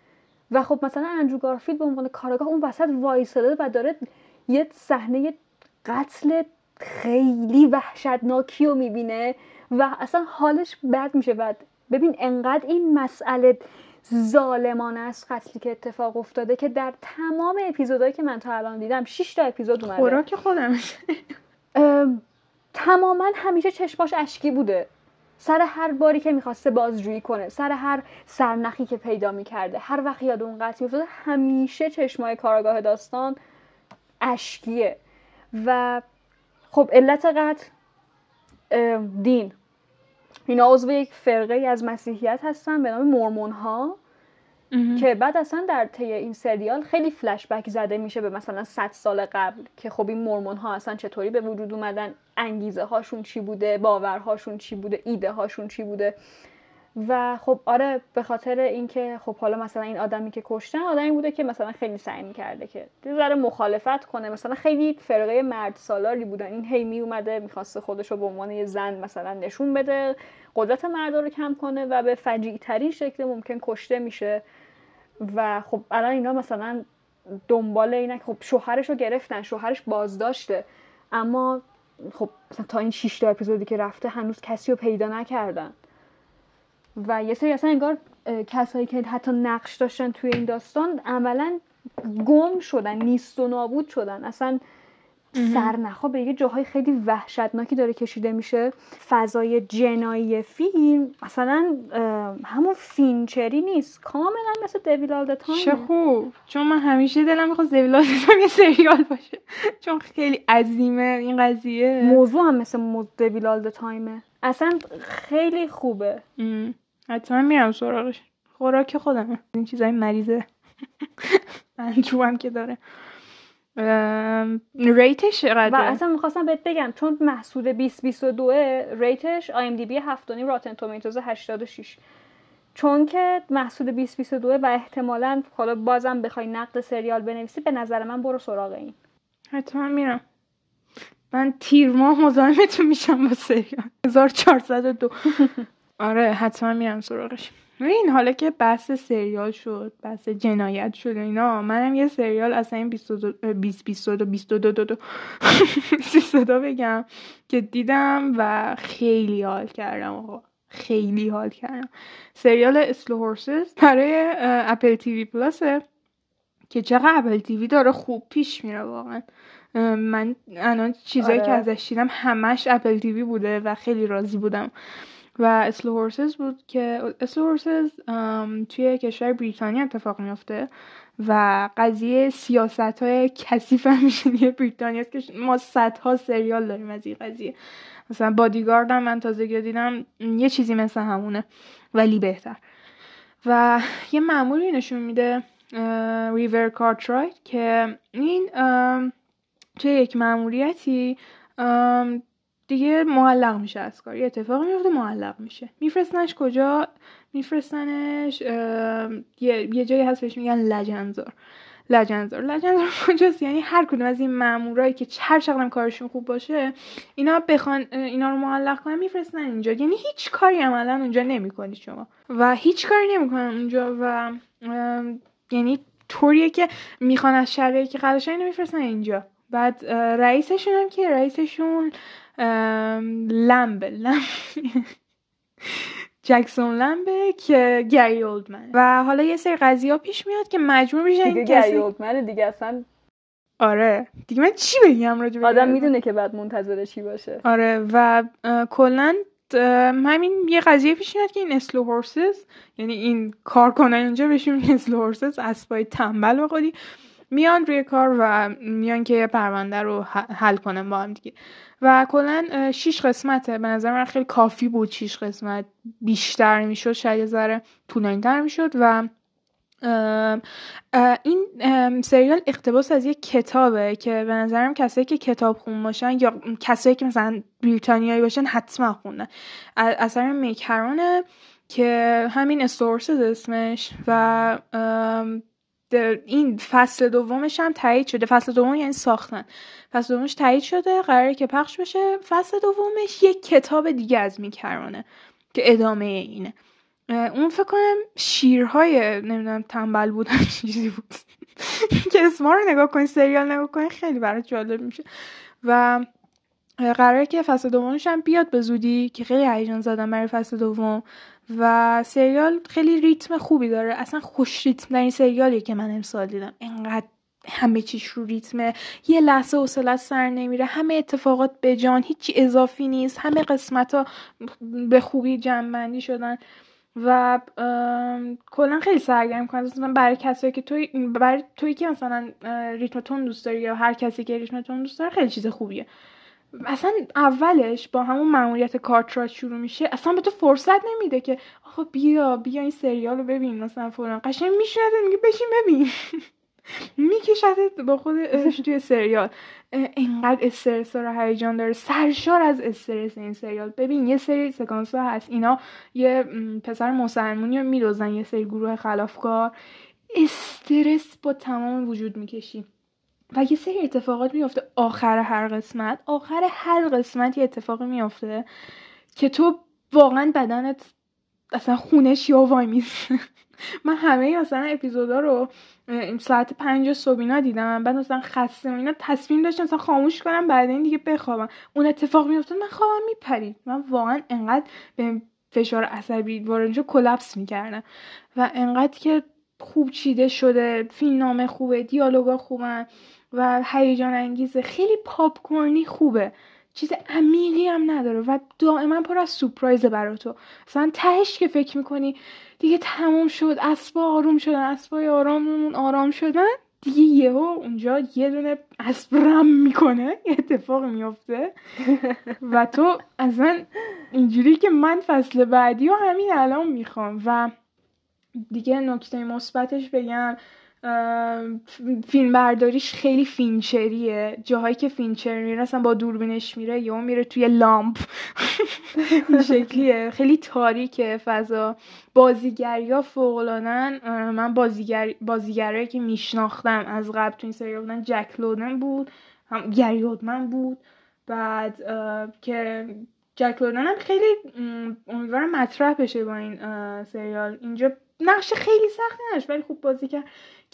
و خب مثلا اندرو گارفیلد به عنوان کارگاه اون وسط وایساده و داره یه صحنه قتل خیلی وحشتناکی رو می‌بینه و اصلا حالش بد میشه و ببین انقدر این مسئله ظالمانه است قتلی که اتفاق افتاده که در تمام اپیزودهایی که من تا الان دیدم 6 تا اپیزود اومده. خوراک خودم. ام، تماما همیشه چشماش اشکی بوده. سر هر باری که می‌خواسته بازجویی کنه سر هر سرنخی که پیدا می‌کرده هر وقت یاد اون قتل میافتاده همیشه چشمای کارگاه داستان اشکیه. و خب علت قتل دین. اینا عضو یک فرقه ای از مسیحیت هستن به نام مورمون ها که بعد اصلا در طی این سریال خیلی فلش بک زده میشه به مثلا 100 سال قبل که خب این مرمون ها اصلا چطوری به وجود اومدن انگیزه هاشون چی بوده باورهاشون چی بوده ایده هاشون چی بوده. و خب آره به خاطر اینکه خب حالا مثلا این آدمی که کشتن آدمی بوده که مثلا خیلی سعی می‌کرده که ذره مخالفت کنه. مثلا خیلی فرقه مرد سالاری بودن. این هی می اومده می‌خواسته خودش رو به عنوان یه زن مثلا نشون بده. قدرت مردا رو کم کنه و به فجیع ترین شکل ممکن کشته میشه. و خب الان اینا مثلا دنبال اینه خب شوهرش رو گرفتن شوهرش بازداشته. اما خب مثلا تا این 6 تا اپیزودی که رفته هنوز کسی رو پیدا نکردن. و یه سری اصلا انگار کسایی که حتی نقش داشتن توی این داستان عملا گم شدن نیست و نابود شدن. اصلا سرنخا به یه جاهای خیلی وحشتناکی داره کشیده میشه. فضای جنایی فیلم مثلا همون فینچری نیست. کاملا مثل دویل چه خوب. چون من همیشه دلم می‌خواد زویلاتم یه سریال باشه. چون خیلی عظیمه این قضیه. موضوع هم مثل Devil Time ه اصلا خیلی خوبه. ام. حتما میرم سراغش. خوراک خودمه. این چیزای مریضه. <laughs> اندرو هم که داره. rate ش و چقدره اصلا می‌خواستم بهت بگم چون محصول 2022 rate ش IMDb 7 Rotten Tomatoes 86 چون که محصول 2022 و احتمالا حالا بازم بخوای نقد سریال بنویسی به نظر من برو سراغ این. حتما میرم. من تیر ماه مزاحمتون میشم با سریال. 1402 <laughs> آره حتما میرم سراغش. این حالا که بحث سریال شد بحث جنایت شد اینا منم یه سریال اصلا این 22 20 22 22 22 بگم که دیدم و خیلی حال کردم آقا. خیلی حال کردم. سریال اسلو هورسز برای اپل تیوی پلاسه که چقدر Apple TV داره خوب پیش میره واقعا. من الان چیزایی که آره. ازش دیدم همش Apple TV بوده و خیلی راضی بودم. و Slow Horses بود که Slow Horses توی کشور بریتانیا اتفاق میافته و قضیه سیاست های کثیف همیشگی بریتانیا است که ما صدها سریال داریم از این قضیه. مثلا Bodyguard هم من تازگی دیدم یه چیزی مثل همونه ولی بهتر. و یه معمولی نشون میده ریور کارترایت که این توی یک مأموریتی ام، دیگه معلق میشه از کار. یه اتفاقی میفته معلق میشه. میفرستنش کجا؟ میفرستنش یه, یه جایی هست بهش میگن لجنزار. لجنزار. لجنزار <laughs> کجاست؟ یعنی هر کدوم از این مامورایی که هر چقدر کارشون خوب باشه اینا بخوان اینا رو معلق کنن میفرستن اینجا. یعنی هیچ کاری عملا اونجا نمی‌کنی شما. و هیچ کاری نمی‌کنن اونجا و یعنی طوریه که می‌خوان از شهرهایی که قداشن اینو میفرستن اینجا. بعد رئیسشون هم که؟ رئیسشون ام، لمبه لمب. جکسون لمبه که گری اولدمنه. و حالا یه سری قضیه ها پیش میاد که مجبور میشن دیگه این گری اولدمنه دیگه اصلا آره. دیگه من چی بگم راجع به آدم می‌دونه که بعد منتظر چی باشه. آره. و کلا همین یه قضیه پیش میاد که این اسلو هورسز یعنی این کارکنان اینجا بهشون میگن اسلو هورسز اسبای تنبل قولی. میان روی کار و میان که پرونده رو حل کنن با هم دیگه. و کلا شیش قسمته. به نظر من خیلی کافی بود شیش قسمت. بیشتر می‌شد شاید یه ذره طولانی‌تر می‌شد و این سریال اقتباس از یک کتابه که به نظرم کسایی که کتاب خون باشن یا کسایی که مثلا بریتانیایی باشن حتما خوندن ا- اثر میکرانه که همین استورسز اسمش و این فصل دومش هم تایید شده. فصل دوم یعنی ساختن. فصل دومش تایید شده. قراره که پخش بشه. فصل دومش یک کتاب دیگه از میکرانه که ادامه اینه. اون فکر کنم شیرهای نمی‌دونم تنبل بودن چیزی بود. <laughs> که اسما رو نگاه کنی سریال نگاه کنی خیلی برای جالب میشه. و قراره که فصل دومش هم بیاد به زودی که خیلی هیجان زدم برای فصل دوم. و سریال خیلی ریتم خوبی داره. اصلا خوش ریتم در این سریالیه که من امسال دیدم. انقدر همه چیش رو ریتمه یه لحظه حوصلت سر نمیره. همه اتفاقات به جان. هیچی اضافی نیست. همه قسمت ها به خوبی جمع شدن. و کلا خیلی سرگرم کننده. مثلا برای کسایی که توی برای تویی که مثلا اه، ریتم تون دوست داری یا هر کسی که ریتم تون دوست داره خیلی چیز خوبیه. اصلا اولش با همون ماموریت کارتراج شروع میشه اصلا به تو فرصت نمیده که آقا بیا بیا این سریال رو ببین مثلا فلان. قشنگ میشنه میگه بشین ببین. <laughs> میکشتت با خودش توی سریال. اینقدر استرس و هیجان داره. سرشار از استرس این سریال. ببین یه سری سکانس ها هست. اینا یه پسر مسلمونی رو میدوزن یه سری گروه خلافکار. استرس با تمام وجود می‌کشی. و یه سری اتفاقات میفته آخر هر قسمت آخر هر قسمت یه اتفاقی میفته که تو واقعا بدنت اصلا خونش یا وای میسه. <laughs> من همه مثلا اپیزودا رو این ساعت پنج صبح اینا دیدم. بعد مثلا خسته و اینا تصمیم داشتم مثلا خاموش کنم بعد این دیگه بخوابم. اون اتفاق میفته من خوابم میپرید. من واقعا انقدر به فشار عصبی میشه کلپس می‌کردم. و انقدر که خوب چیده شده فیلمنامه خوبه دیالوگا خوبن. و هیجان انگیزه خیلی پاپ کورنی خوبه. چیز عمیقی هم نداره و دائما پر از سورپرایزه برا تو. مثلا تهش که فکر می‌کنی دیگه تموم شد اسبا آروم شدن اسبای آراممون آرام شدن دیگه یهو اونجا یه دونه اسب رم می‌کنه یه اتفاق میفته و تو اصلا اینجوری که من فصل بعدی و همین الان می‌خوام. و دیگه نکته مثبتش بگم فیلم برداریش خیلی فینچریه. جاهایی که فینچر میره اصلا با دوربینش میره یا میره توی لامپ. <laughs> این شکلیه. خیلی تاریکه فضا. بازیگری ها فوقلانن من بازیگر بازیگرایی که میشناختم از قبل تو این سریال بودن جک لودن بود هم گری اودمن بود. بعد که جک لودن هم خیلی امیدوارم مطرح بشه با این سریال. اینجا نقش خیلی سخت نش ولی خوب بازی کرد.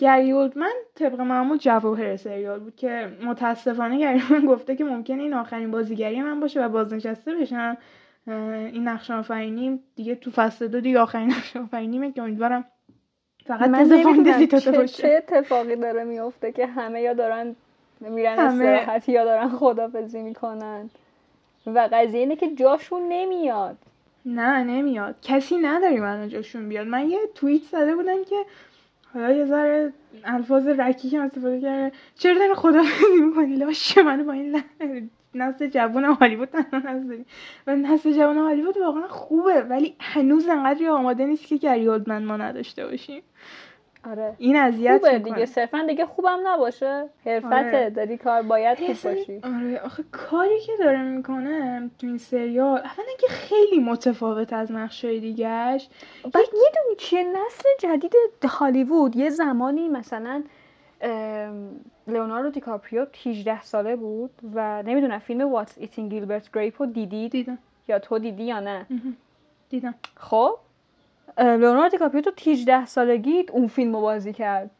گری اولدمن طبق معمول جواهر سریال بود که متاسفانه گری من گفته که ممکنه این آخرین بازیگری من باشه و بازنشسته بشم. این نقش آفرینی دیگه تو فصل دو دیگه آخرین نقش آفرینیمه که امیدوارم فقط من چه, چه اتفاقی داره میفته که همه یا دارن میرن استراحت یا دارن خدافزی می‌کنن. و قضیه اینه که جاشون نمیاد. نه نمیاد. کسی نداری من جاشون بیاد. من یه توییت زده بودم که حالا یه ذره الفاظ رکی که استفاده کرده. چرا داری خدا می‌کنی لاش منو با این نسل جوان هالیوود نظری و نسل جوان هالیوود واقعا خوبه ولی هنوز انقدری آماده نیست که گری اولدمن ما نداشته باشیم. آره. این اذیت خوبه دیگه صرفا دیگه خوبم نباشه. حرفته آره. داری کار باید خوب باشی آره آخه کاری که داره می‌کنه تو این سریال اولا که خیلی متفاوت از نقشه دیگهش. بعد می‌دونی چیه؟ نسل جدید هالیوود یه زمانی مثلا لئوناردو دیکاپریو 18 ساله بود و نمی‌دونم فیلم What's Eating Gilbert Grape رو دیدید دیدم. یا تو دیدی یا نه؟ دیدم. خب؟ لئوناردو دیکاپریو تو 18 سالگی اون فیلم بازی کرد.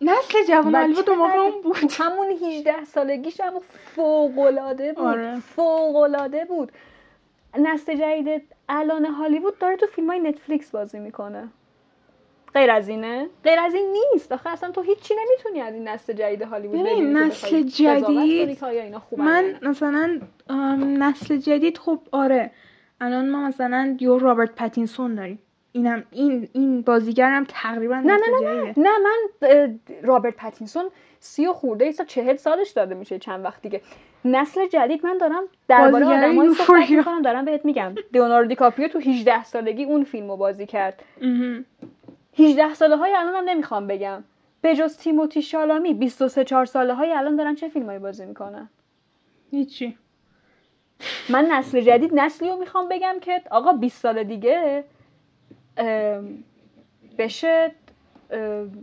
نسل جوان هالیوود اون موقع اون بود. همون 18 سالگیش هم فوق العاده بود. آره. فوق العاده بود. نسل جدید الان هالیوود داره تو فیلم های نتفلیکس بازی می‌کنه. غیر از اینه؟ غیر از این نیست. آخه اصلا تو هیچی نمی‌تونی از این نسل جدید هالیوود ببینی نسل جدید من مثلا نسل جدید خب آره. الان ما مثلا یو رابرت پتینسون داریم. اینم این این بازیگرم تقریبا نه نه نه نه من رابرت پتینسون سی و خورده ایسا چهل سالش داره میشه چند وقت دیگه. نسل جدید من دارم درباره آدمایی صحبت می‌کنم دارم بهت میگم. لئوناردو دیکاپریو تو 18 سالگی اون فیلمو بازی کرد. 18 ساله های الان هم نمی‌خوام بگم. به جز تیموتی شالامی 23 4 ساله های الان دارن چه فیلمایی بازی می‌کنن؟ هیچی. من نسل جدید نسلی رو می‌خوام بگم که آقا 20 سال دیگه. بشه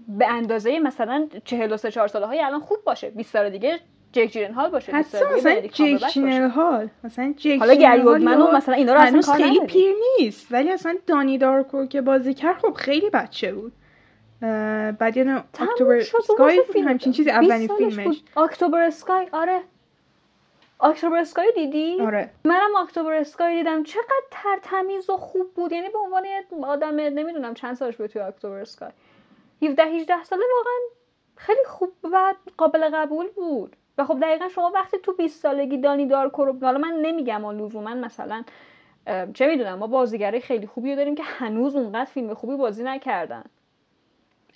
به اندازه مثلا 43 4 ساله های الان خوب باشه. 20 سال دیگه جک جیرن هال باشه حتی مثلا جک جیرن هال مثلا جک حالا گری منو مثلا اینا رو اصلا خیلی پیر نیست ولی اصلا دانی دارکو که بازی کرد خب خیلی بچه بود. بعد یه اکتبر اسکای همچین چیزی اولین فیلمش. اکتبر اسکای آره. اکتبر اسکای دیدی؟ آره. منم اکتبر اسکای دیدم. چقدر ترتمیز و خوب بود. یعنی به عنوان آدم نمی‌دونم چند سالش بود توی اکتبر اسکای 17 18 ساله واقعا خیلی خوب و قابل قبول بود. و خب دقیقا شما وقتی تو 20 سالگی دانی دارکو رو حالا من نمیگم لزوما مثلا چه می‌دونم ما بازیگرای خیلی خوبی رو داریم که هنوز اونقدر فیلم خوبی بازی نکردن.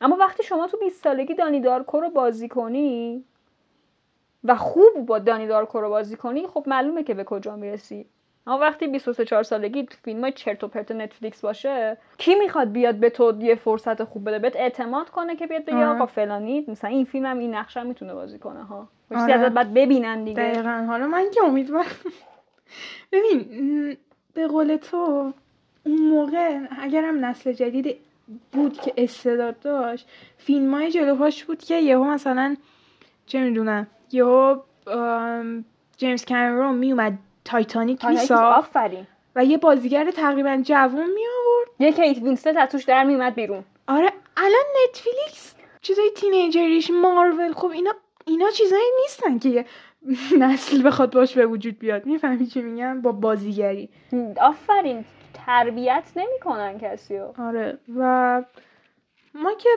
اما وقتی شما تو 20 سالگی دانی دارکو رو بازی کنی و خوب با دانی دارکو رو بازی کنی خب معلومه که به کجا می‌رسی. اما وقتی 23 4 سالگی فیلم های چرت و پرت نتفلیکس باشه کی می‌خواد بیاد به تو یه فرصت خوب بده؟ بهت اعتماد کنه که بیاد بگه آره. آقا فلانی مثلا این فیلم هم این نقشه می‌تونه بازی کنه ها. آره. ازت بعد ببینن دیگه. دقیقا. حالا من که امیدوارم. ببین به قول تو اون موقع اگرم نسل جدید بود که استعداد داشت فیلم های جلوهاش بود که یهو مثلا چه می‌دونم یهو جیمز کامرون میومد تایتانیک میساخت. و یه بازیگر تقریبا جوون می آورد یه کیت وینسلت از توش در میومد بیرون. آره الان نتفلیکس چیزای teenager یش مارول خب اینا اینا چیزایی نیستن که نسل بخواد باش به وجود بیاد. می‌فهمی چی میگم؟ با بازیگری. آفرین تربیت نمی‌کنن کسی آره و ما که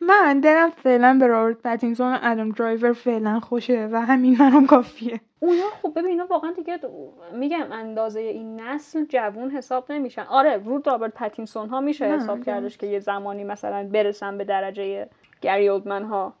من دلم فعلا به رابرت پتینسون و ادم درایور فعلا خوشه و همین منم کافیه. اونا خب ببین اینا واقعا دیگه میگم اندازه این نسل جوون حساب نمیشن. آره رو رابرت پتینسون ها میشه حساب کردش که یه زمانی مثلا برسن به درجه گری اولدمن ها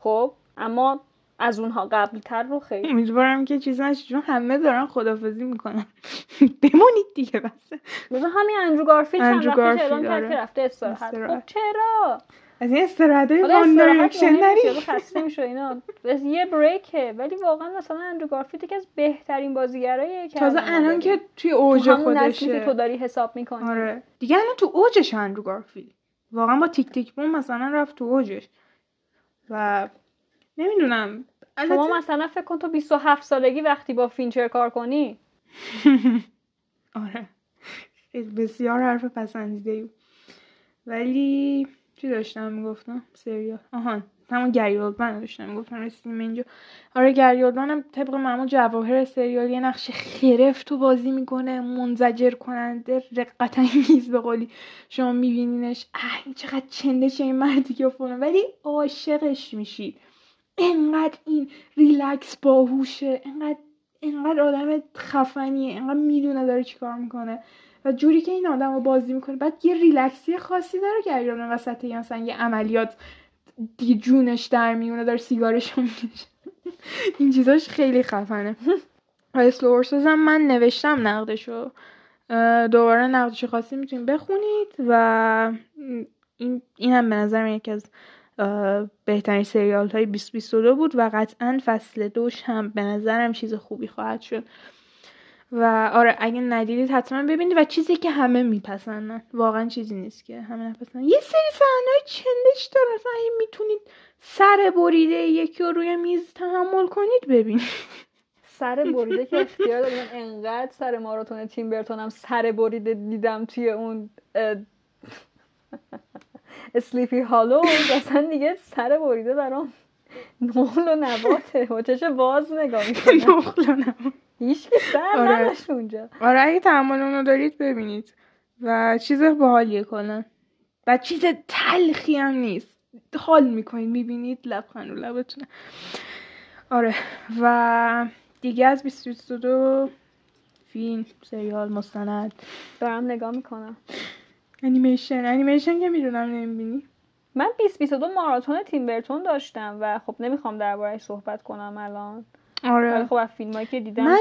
خب اما از اونها قبل تر رو خیلی. امیدوارم که چیز نشه چون همه دارن خدافظی می‌کنن. <laughs> بمونید دیگه بس. مثلا همین اندرو گارفیلد چند وقتی اعلام کرد که رفته استراحت. خب چرا؟ از این استراحت های وان دایرکشن نری. یارو خسته میشه اینا؟ یه break ه. ولی واقعا مثلا اندرو گارفیلد یکی از بهترین بازیگراییه که تازه الان. که توی تو اوج که تو خودشه داری حساب می‌کنی. آره. دیگه الان تو اوجش اندرو گارفیلد. واقعا با Tick, Tick... Boom مثلا رفت تو اوجش. و نمی‌دونم. شما مثلا فکر کن تو 27 سالگی وقتی با فینچر کار کنی؟ <laughs> آره. بسیار حرف پسندیده ای. بود. ولی چی داشتم می‌گفتم؟ سریال. آهان همون گری اولدمن داشتم می‌گفتم رسیدیم اینجا. آره گری اولدمن هم طبق معمول جواهر سریال یه نقش خرف تو بازی می‌کنه منزجر کننده رقت انگیز به قولی. شما میبینینش اه این چقدر چندشه چه این مردی که فلان ولی عاشقش میشید انقدر این ریلکس باهوشه انقدر انقدر آدم خفنیه انقدر می‌دونه داره چیکار می‌کنه. و جوری که این آدم رو بازی می‌کنه بعد یه ریلکسی خاصی داره که اگر اون وسط یه مثلا یه عملیات جونش در میونه داره سیگارش می‌کشه. <laughs> این چیزاش خیلی خفنه. Slow Horses هم من نوشتم نقدشو. دوباره نقدش خاصی می‌تونید بخونید و این این هم به نظر یکی از بهترین سریال های 2022 بود و قطعا فصل دوش هم به نظرم چیز خوبی خواهد شد. و آره اگه ندیدید حتما ببینید. و چیزی که همه میپسندن. واقعا چیزی نیست که همه نپسندن. یه سری صحنه چندش داره. مثلا اگه می‌تونید سر بریده یکی رو روی میز تحمل کنید ببینید. سر بریده که اختیار داری من انقدر سر ماراتون تیم برتونم سر بریده دیدم توی اون اسلیپی هالو اصلا دیگه سر بریده برام نقل و نباته. با چش باز نگاه می‌کنم. <laughs> نقل هیچ که سر آره. نداشت اونجا. آره اگه تحمل اونو دارید ببینید. و چیز باحالیه کلا. و چیز تلخی هم نیست. حال می‌کنید می‌بینید لبخند رو لبتونه آره. و دیگه از 2022 فیلم سریال مستند. دارم نگاه می‌کنم. انیمیشن. انیمیشن که می‌دونم نمی‌بینی. من 2022 ماراتون تیم برتون داشتم و خب نمی‌خوام دربارهش صحبت کنم الان. ولی آره خب از فیلمایی که دیدم منم،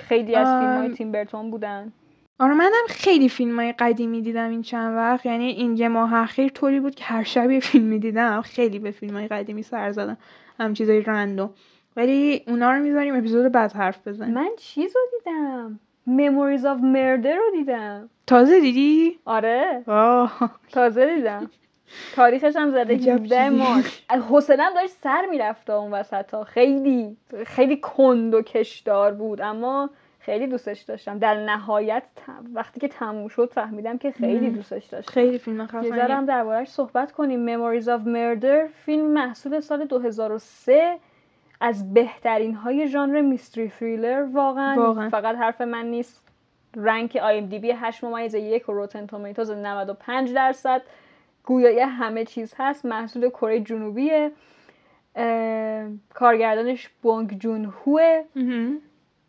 خیلی از آم، فیلم های تیم برتون بودن. آره منم خیلی فیلم های قدیمی دیدم این چند وقت. یعنی این یه ماه اخیر طوری بود که هر شب یه فیلم می‌دیدم. خیلی به فیلم های قدیمی سر زدم. هم چیزای رندوم. ولی اونا رو می‌ذاریم اپیزود بعد حرف بزنیم. من چیز رو دیدم؟ Memories of Murder رو دیدم. تازه دیدی؟ آره. آه. تازه دیدم. تاریخش هم زده عجب 17 چیزی. مارچ حوصله‌ام داشت سر می‌رفت اون وسط ها. خیلی خیلی کند و کشدار بود اما خیلی دوستش داشتم. در نهایت وقتی که تموم شد فهمیدم که خیلی. دوستش داشتم. خیلی فیلم خفنی. ذره هم دربارهش صحبت کنیم. Memories of Murder. فیلم محصول سال 2003 از بهترین های ژانر mystery thriller واقعا. واقعا. فقط حرف من نیست. rank IMDb 8 ممیز یک و Rotten Tomatoes 95 درصد. گویای همه چیز هست. محصول کره جنوبیه. کارگردانش بونگ جون هوه.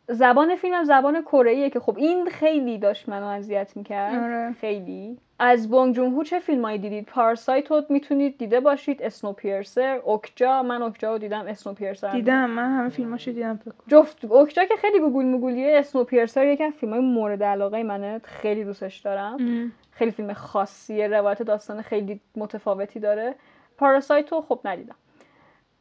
زبان فیلم هم زبان کره که خب این خیلی داشت منو اذیت می‌کرد. آره. خیلی. از بونگ جون هو چه فیلمایی دیدید؟ Parasite رو می‌تونید دیده باشید Snowpiercer Okja من Okja رو دیدم Snowpiercer دیدم من همه فیلماشو دیدم فکر کنم. جفت اوکجا که خیلی گوگل مگولیه اسنو پیرسر یکی از فیلم های مورد علاقه منه خیلی دوستش دارم. مم. خیلی فیلم خاصیه روایت داستان خیلی متفاوتی داره. پاراسایت رو خب ندیدم.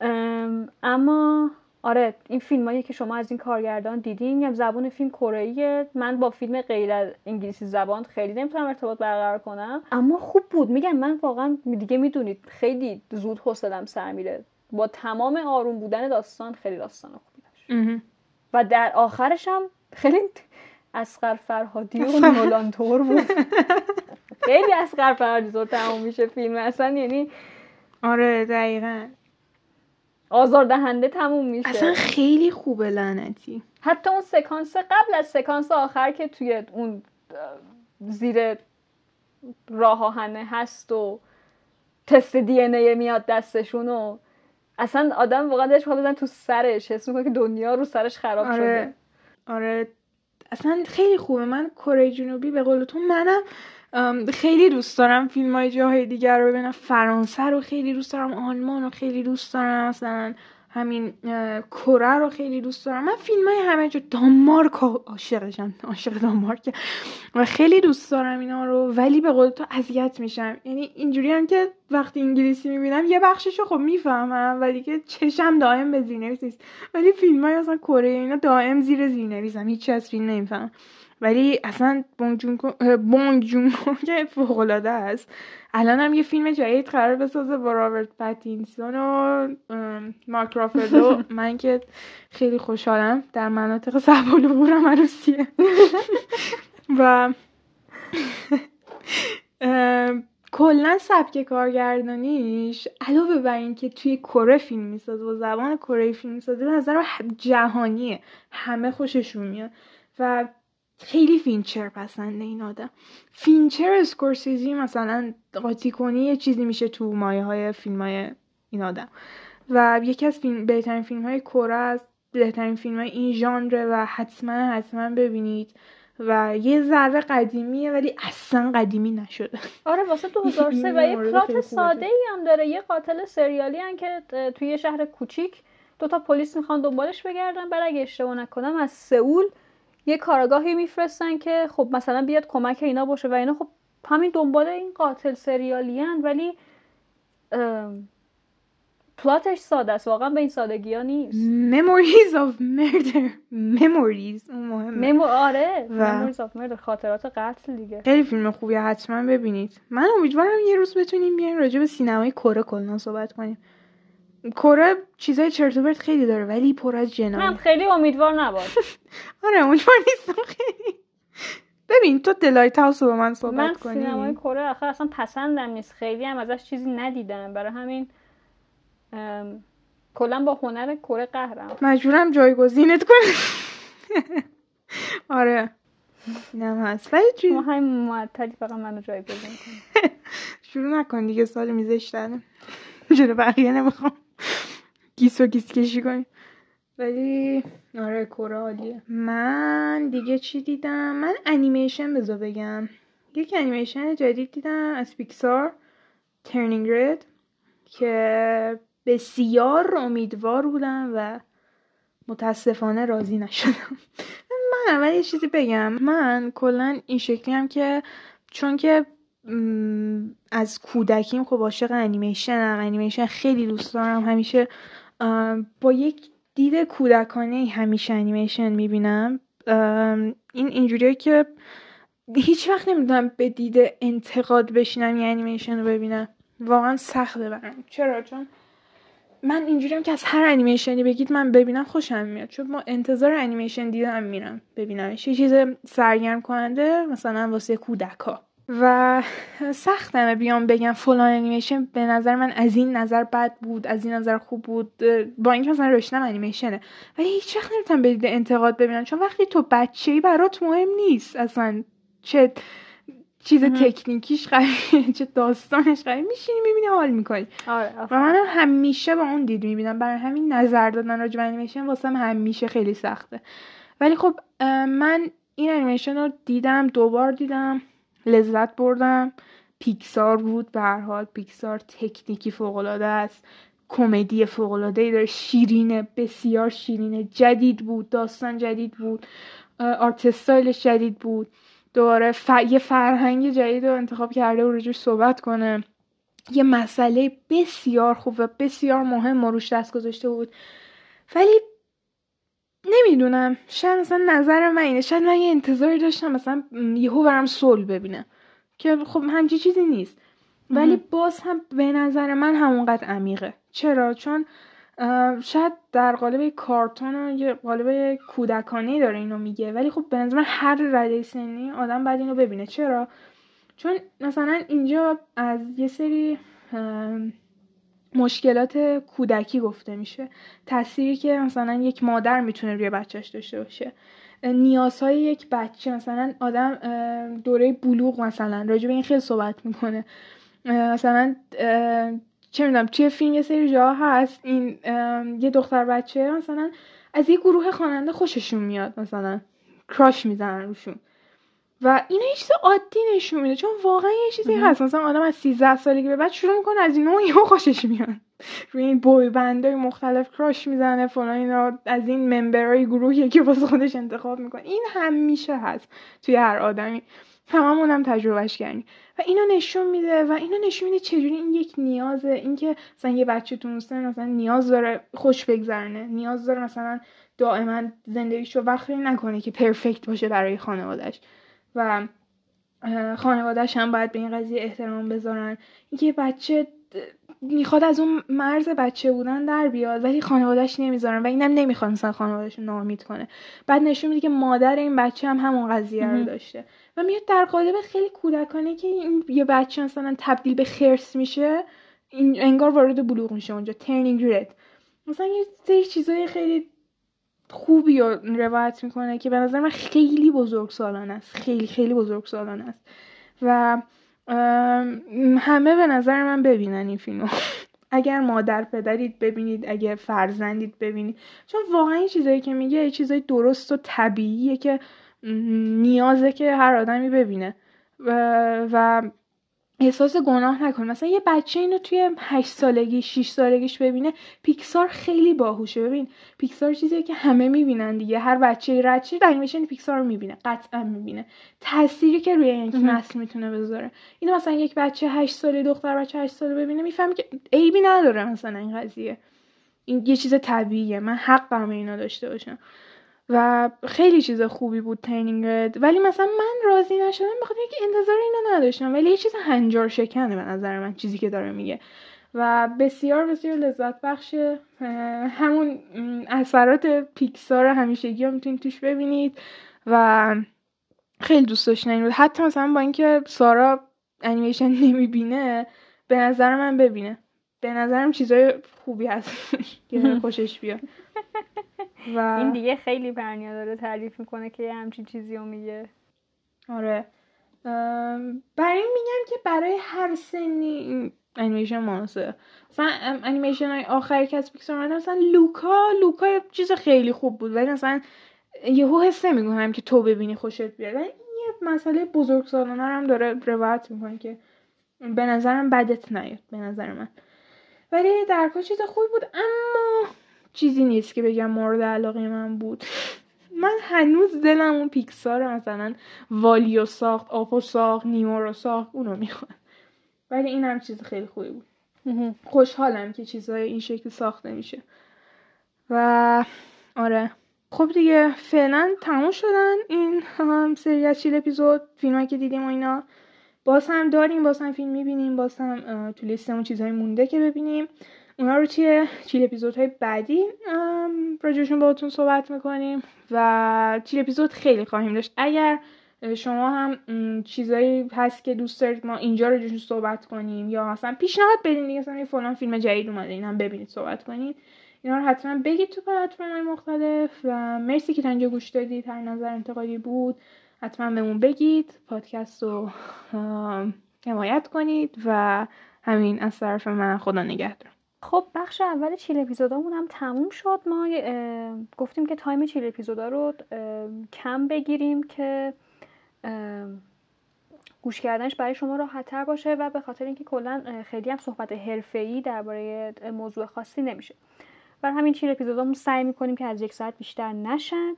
ام، اما آره این فیلمایی که شما از این کارگردان دیدین یا زبان فیلم کره من با فیلم غیر از انگلیسی زبان خیلی نمی‌تونم ارتباط برقرار کنم. اما خوب بود. میگم من واقعا دیگه می‌دونید خیلی زود حوصلم سر میره. با تمام آروم بودن داستان خیلی داستان خوبی داشت. و در آخرش هم خیلی اسقر فرهادی و اسقر. نولان تور بود. خیلی اسقر فرهادی تموم میشه فیلم. اصلا یعنی آره دقیقا. آزاردهنده تموم میشه. اصلا خیلی خوبه لعنتی. حتی اون سکانس قبل از سکانس آخر که توی اون زیر راه آهنه هست و تست دی ان میاد دستشون و اصلا آدم واقعا دلش بزنه تو سرش. حس می‌کنه که دنیا رو سرش خراب آره. شده. آره. اصلا خیلی خوبه. من کره جنوبی به قول تو منم خیلی دوست دارم فیلم های جاهای دیگر رو ببینم. فرانسه رو خیلی دوست دارم آلمان رو خیلی دوست دارم مثلا همین کره رو خیلی دوست دارم. من فیلم های همه جا دانمارک عاشقشم عاشق دانمارک. و خیلی دوست دارم اینا رو ولی به قول تو اذیت میشم. یعنی اینجوری هم که وقتی انگلیسی می‌بینم یه بخشش رو خب می‌فهمم ولی که چشم دائم به زیرنویس نیست. ولی فیلم های اصلا کره اینا دائم زیر زیرنویسم هیچ از فیلم نمی‌فهمم. ولی اصلا بونگ جون که فوق العاده است. الان هم یه فیلم جدید قرار بسازه با رابرت پتینسون و مارک رافلو. <laughs> من که خیلی خوشحالم. در مناطق سبال بورم عروسیه. و کلا سبک کارگردانیش علاوه بر اینکه توی کره فیلم می‌سازه و زبان کره فیلم می‌سازه به نظر جهانیه. همه خوششون میاد. و خیلی فینچر پسنده این آدم. فینچر اسکورسیزی مثلا قاطی کنی یه چیزی میشه تو مایه های فیلم های این آدم. و یکی از فیلم بهترین فیلم های کره است بهترین فیلم های این ژانر و حتما حتما ببینید. و یه ذره قدیمیه ولی اصلا قدیمی نشده. آره واسه <laughs> 2003 و یه پلات ساده ای هم داره. یه قاتل سریالی هم که توی یه شهر کوچیک دوتا پلیس می‌خوان دنبالش بگردن. بعد اگه اشتباه نکنم از سئول یه کارگاهی میفرستن که خب مثلا بیاد کمک اینا باشه و اینا خب همین دنبال این قاتل سریالی هن ولی پلاتش ساده است. واقعا به این سادگی ها نیست. Memories of Murder. Memories. مهمه. آره و... Memories of Murder. خاطرات قتل دیگه. خیلی فیلم خوبیه حتما ببینید. من امیدوارم یه روز بتونیم بیایم راجع به سینمای کره کلا صحبت کنیم. کره چیزای چرت خیلی داره ولی پر از جنایت من خیلی امیدوار نباش. <laughs> آره امیدوار نیستم خیلی. ببین تو دلایت هاوس رو با من صحبت من کنی. من سینمای کره آخه اصلا پسندم نیست. خیلی هم ازش چیزی ندیدم. برای همین کلا با هنر کره قهرم. مجبورم جایگزینت کنم. <laughs> آره. اینم هست. ولی چی؟ ما همین معطلی فقط منو جایگزین کن <laughs> شروع نکن دیگه سال میزش دادم جلو بقیه نمی‌خوام گیس و گیس کشی کنیم ولی آره کره عالیه. من دیگه چی دیدم؟ من انیمیشن بذار بگم. یک انیمیشن جدید دیدم از پیکسار ترنینگ رد که بسیار امیدوار بودم و متاسفانه راضی نشدم. <laughs> من اول یه چیزی بگم. من کلا این شکلی هم که چون که از کودکیم خب عاشق انیمیشنم انیمیشن خیلی دوست دارم. همیشه با یک دید کودکانه همیشه انیمیشن می‌بینم. این اینجوریه که هیچ وقت نمی‌دونم به دید انتقاد بشینم یه انیمیشن رو ببینم. واقعا سخته برم چرا؟ چون من اینجوریم که از هر انیمیشنی بگید من ببینم خوشم میاد. چون ما انتظار انیمیشن دیدم میرم ببینم یه چیز سرگرم کننده مثلا واسه کودک ها و سختمه بیام بگم فلان انیمیشن به نظر من از این نظر بد بود از این نظر خوب بود. با اینکه مثلا رشتم انیمیشنه ولی هیچ وقت نمی‌تونم به انتقاد ببینم. چون وقتی تو بچه ای برات مهم نیست اصلا چه چیز تکنیکیش قویه چه داستانش قویه. میشینی می‌بینی حال می‌کنی. آره و منم همیشه با اون دید می‌بینم. برای همین نظر دادن راجع به انیمیشن واسم همیشه خیلی سخته. ولی خب من این انیمیشن رو دیدم دوبار دیدم. لذت بردم. پیکسار بود. به هر حال پیکسار تکنیکی فوق العاده است. کمدی فوق العاده ای داره. شیرینه بسیار شیرینه جدید بود. داستان جدید بود. آرتستایلش جدید بود. دوباره ف... یه فرهنگ جدید رو انتخاب کرده و رجوش صحبت کنه. یه مسئله بسیار خوب و بسیار مهم و روش دست گذاشته بود. ولی نمی‌دونم. شاید مثلا نظر من اینه. شاید من یه انتظاری داشتم مثلا یهو برم سول ببینم. که خب همچی چیزی نیست. ولی باز هم به نظر من همونقدر عمیقه. چرا؟ چون شاید در قالب کارتون و یه قالب کودکانه داره اینو میگه. ولی خب به نظر من هر رده سنی آدم بعد اینو ببینه. چرا؟ چون مثلا اینجا از یه سری مشکلات کودکی گفته میشه. تأثیری که مثلا یک مادر می‌تونه روی بچهش داشته باشه. نیازهای یک بچه مثلا آدم دوره بلوغ مثلا راجع به این خیلی صحبت می‌کنه. مثلا چه می‌دونم توی فیلم یه سری جا هست این یه دختر بچه مثلا از یه گروه خواننده خوششون میاد مثلا کراش می‌زنن روشون. و این یه چیز عادی نشون میده. چون واقعا یه چیزی هست. مثلا آدم از 13 سالگی به بعد شروع می‌کنه از این یهو خوشش میاد. روی این بوی بندای مختلف کراش می‌زنه فلان اینا از این ممبرای گروهی که واسه خودش انتخاب می‌کنه. این همیشه هست توی هر آدمی. هممون هم تجربهش کردیم. و اینو نشون میده و اینو نشون میده چجوری این یک نیازه. اینکه مثلا یه بچه تو مثلا نیاز داره خوش بگذرنه نیاز داره مثلا دائما زندگیشو وقتی نکنه که پرفکت باشه برای خانوادش و خانوادهش هم باید به این قضیه احترام بذارن. اینکه بچه می‌خواد از اون مرز بچه بودن در بیاد ولی خانوادهش نمی‌ذارن و اینم نمی‌خواد مثلا خانوادهش نامید کنه. بعد نشون میده که مادر این بچه هم همون قضیه رو داشته. و میاد در قالب خیلی کودکانه که این یه بچه مثلا تبدیل به خرس میشه این انگار وارد بلوغ میشه اونجا ترنینگ رد مثلا یه سری چیزای خیلی خوبی رو روایت می‌کنه که به نظر من خیلی بزرگ سالان است. خیلی خیلی بزرگ سالان است. و همه به نظر من ببینن این فیلمو. <laughs> اگر مادر پدرید ببینید اگر فرزندید ببینید. چون واقعا این چیزایی که میگه یه چیزای درست و طبیعیه که نیازه که هر آدمی ببینه. و, و احساس گناه نکن. مثلا یه بچه اینو توی 8 سالگی 6 سالگیش ببینه پیکسار خیلی باهوشه. ببین پیکسار چیزیه که همه می‌بینن دیگه. هر بچه رچه انیمیشن پیکسار رو می‌بینه قطعا می‌بینه. تأثیری که روی این نسل می‌تونه بذاره. اینو مثلا یک بچه 8 ساله دختر بچه 8 ساله ببینه می‌فهمه که عیبی نداره مثلا این قضیه. این یه چیز طبیعیه. من حقم اینا داشته باشم. و خیلی چیز خوبی بود ترنینگ ولی مثلا من راضی نشدم بخاطر اینکه انتظار اینو نداشتم. ولی یه چیز هنجار شکنه به نظر من چیزی که داره میگه. و بسیار بسیار لذت بخشه همون اثرات پیکسار همیشگی رو می‌تونید توش ببینید. و خیلی دوست داشتنی بود حتی مثلا با اینکه سارا انیمیشن نمی‌بینه به نظر من ببینه. به نظرم چیزای خوبی هست <laughs> که <laughs> خوشش بیاد. و این دیگه خیلی برنیا داره تعریف می‌کنه که یه همچین چیزی رو میگه. آره. برای میگم که برای هر سنی انیمیشن مناسبه مثلا انیمیشن های آخری که از پیکسار مثلا لوکا لوکا چیز خیلی خوب بود. ولی مثلا یهو حس نمی‌کنم که تو ببینی خوشت بیاد. این یه مسئله بزرگ سالانه هم داره روایت می‌کنه که به نظرم بدت نیاد به نظر من. ولی در چیز خوبی بود. اما چیزی نیست که بگم مورد علاقه من بود. من هنوز دلم اون پیکسار مثلا والیو ساخت آپو ساخت نیمو رو ساخت اونو می‌خواد ولی این هم چیز خیلی خوبی بود. خوشحالم که چیزهای این شکل ساخته میشه. و آره. خب دیگه فعلا تموم شدن این هم سری از چیل اپیزود فیلم که دیدیم و اینا. باز هم داریم باز هم فیلم می‌بینیم باز هم تو لیستمون چیزهای مونده که ببینیم. اونا رو توی چیل اپیزودهای بعدی راجعشون باهاتون صحبت می‌کنیم و چیل اپیزود خیلی خواهیم داشت. اگر شما هم چیزایی هست که دوست دارید ما اینجا راجعشون صحبت کنیم یا مثلا پیشنهاد بدین دیگه مثلا فلان فیلم جدید اومده این هم ببینید صحبت کنید. اینا رو حتما بگید تو پلتفرم‌های مختلف و مرسی که تا اینجا گوش دادید. هر نظر انتقادی بود حتما بهمون بگید. پادکست رو حمایت کنید و همین از طرف من خدا نگهدار. خب بخش اول چیل اپیزودامون هم تموم شد. ما گفتیم که تایم چیل اپیزودا رو کم بگیریم که گوش کردنش برای شما راحت تر باشه و به خاطر اینکه کلا خیلی هم صحبت حرفه‌ای درباره موضوع خاصی نمیشه. بر همین چیل اپیزودامون سعی می‌کنیم که از یک ساعت بیشتر نشن.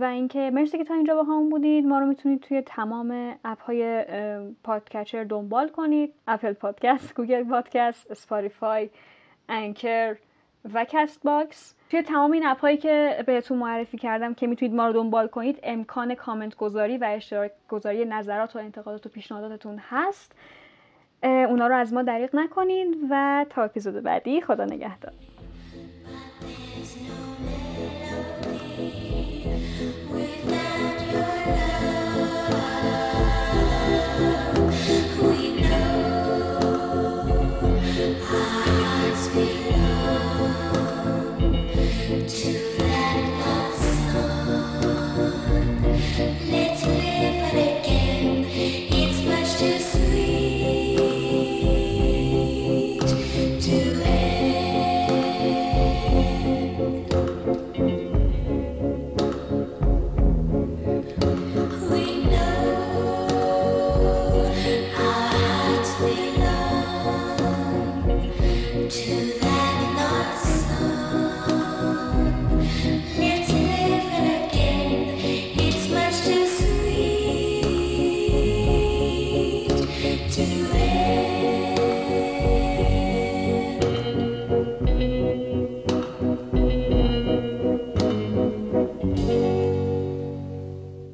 و اینکه مرسی که تا اینجا با هم بودید. ما رو می‌تونید توی تمام اپ های podcatcher دنبال کنید. Apple Podcast Google Podcast Spotify Anchor و Castbox توی تمام این اپ هایی که بهتون معرفی کردم که می‌تونید ما رو دنبال کنید امکان کامنت گذاری و اشتراک گذاری نظرات و انتقادات و پیشنهاداتتون هست. اونا رو از ما دریغ نکنید و تا اپیزود بعدی خدا نگهدار.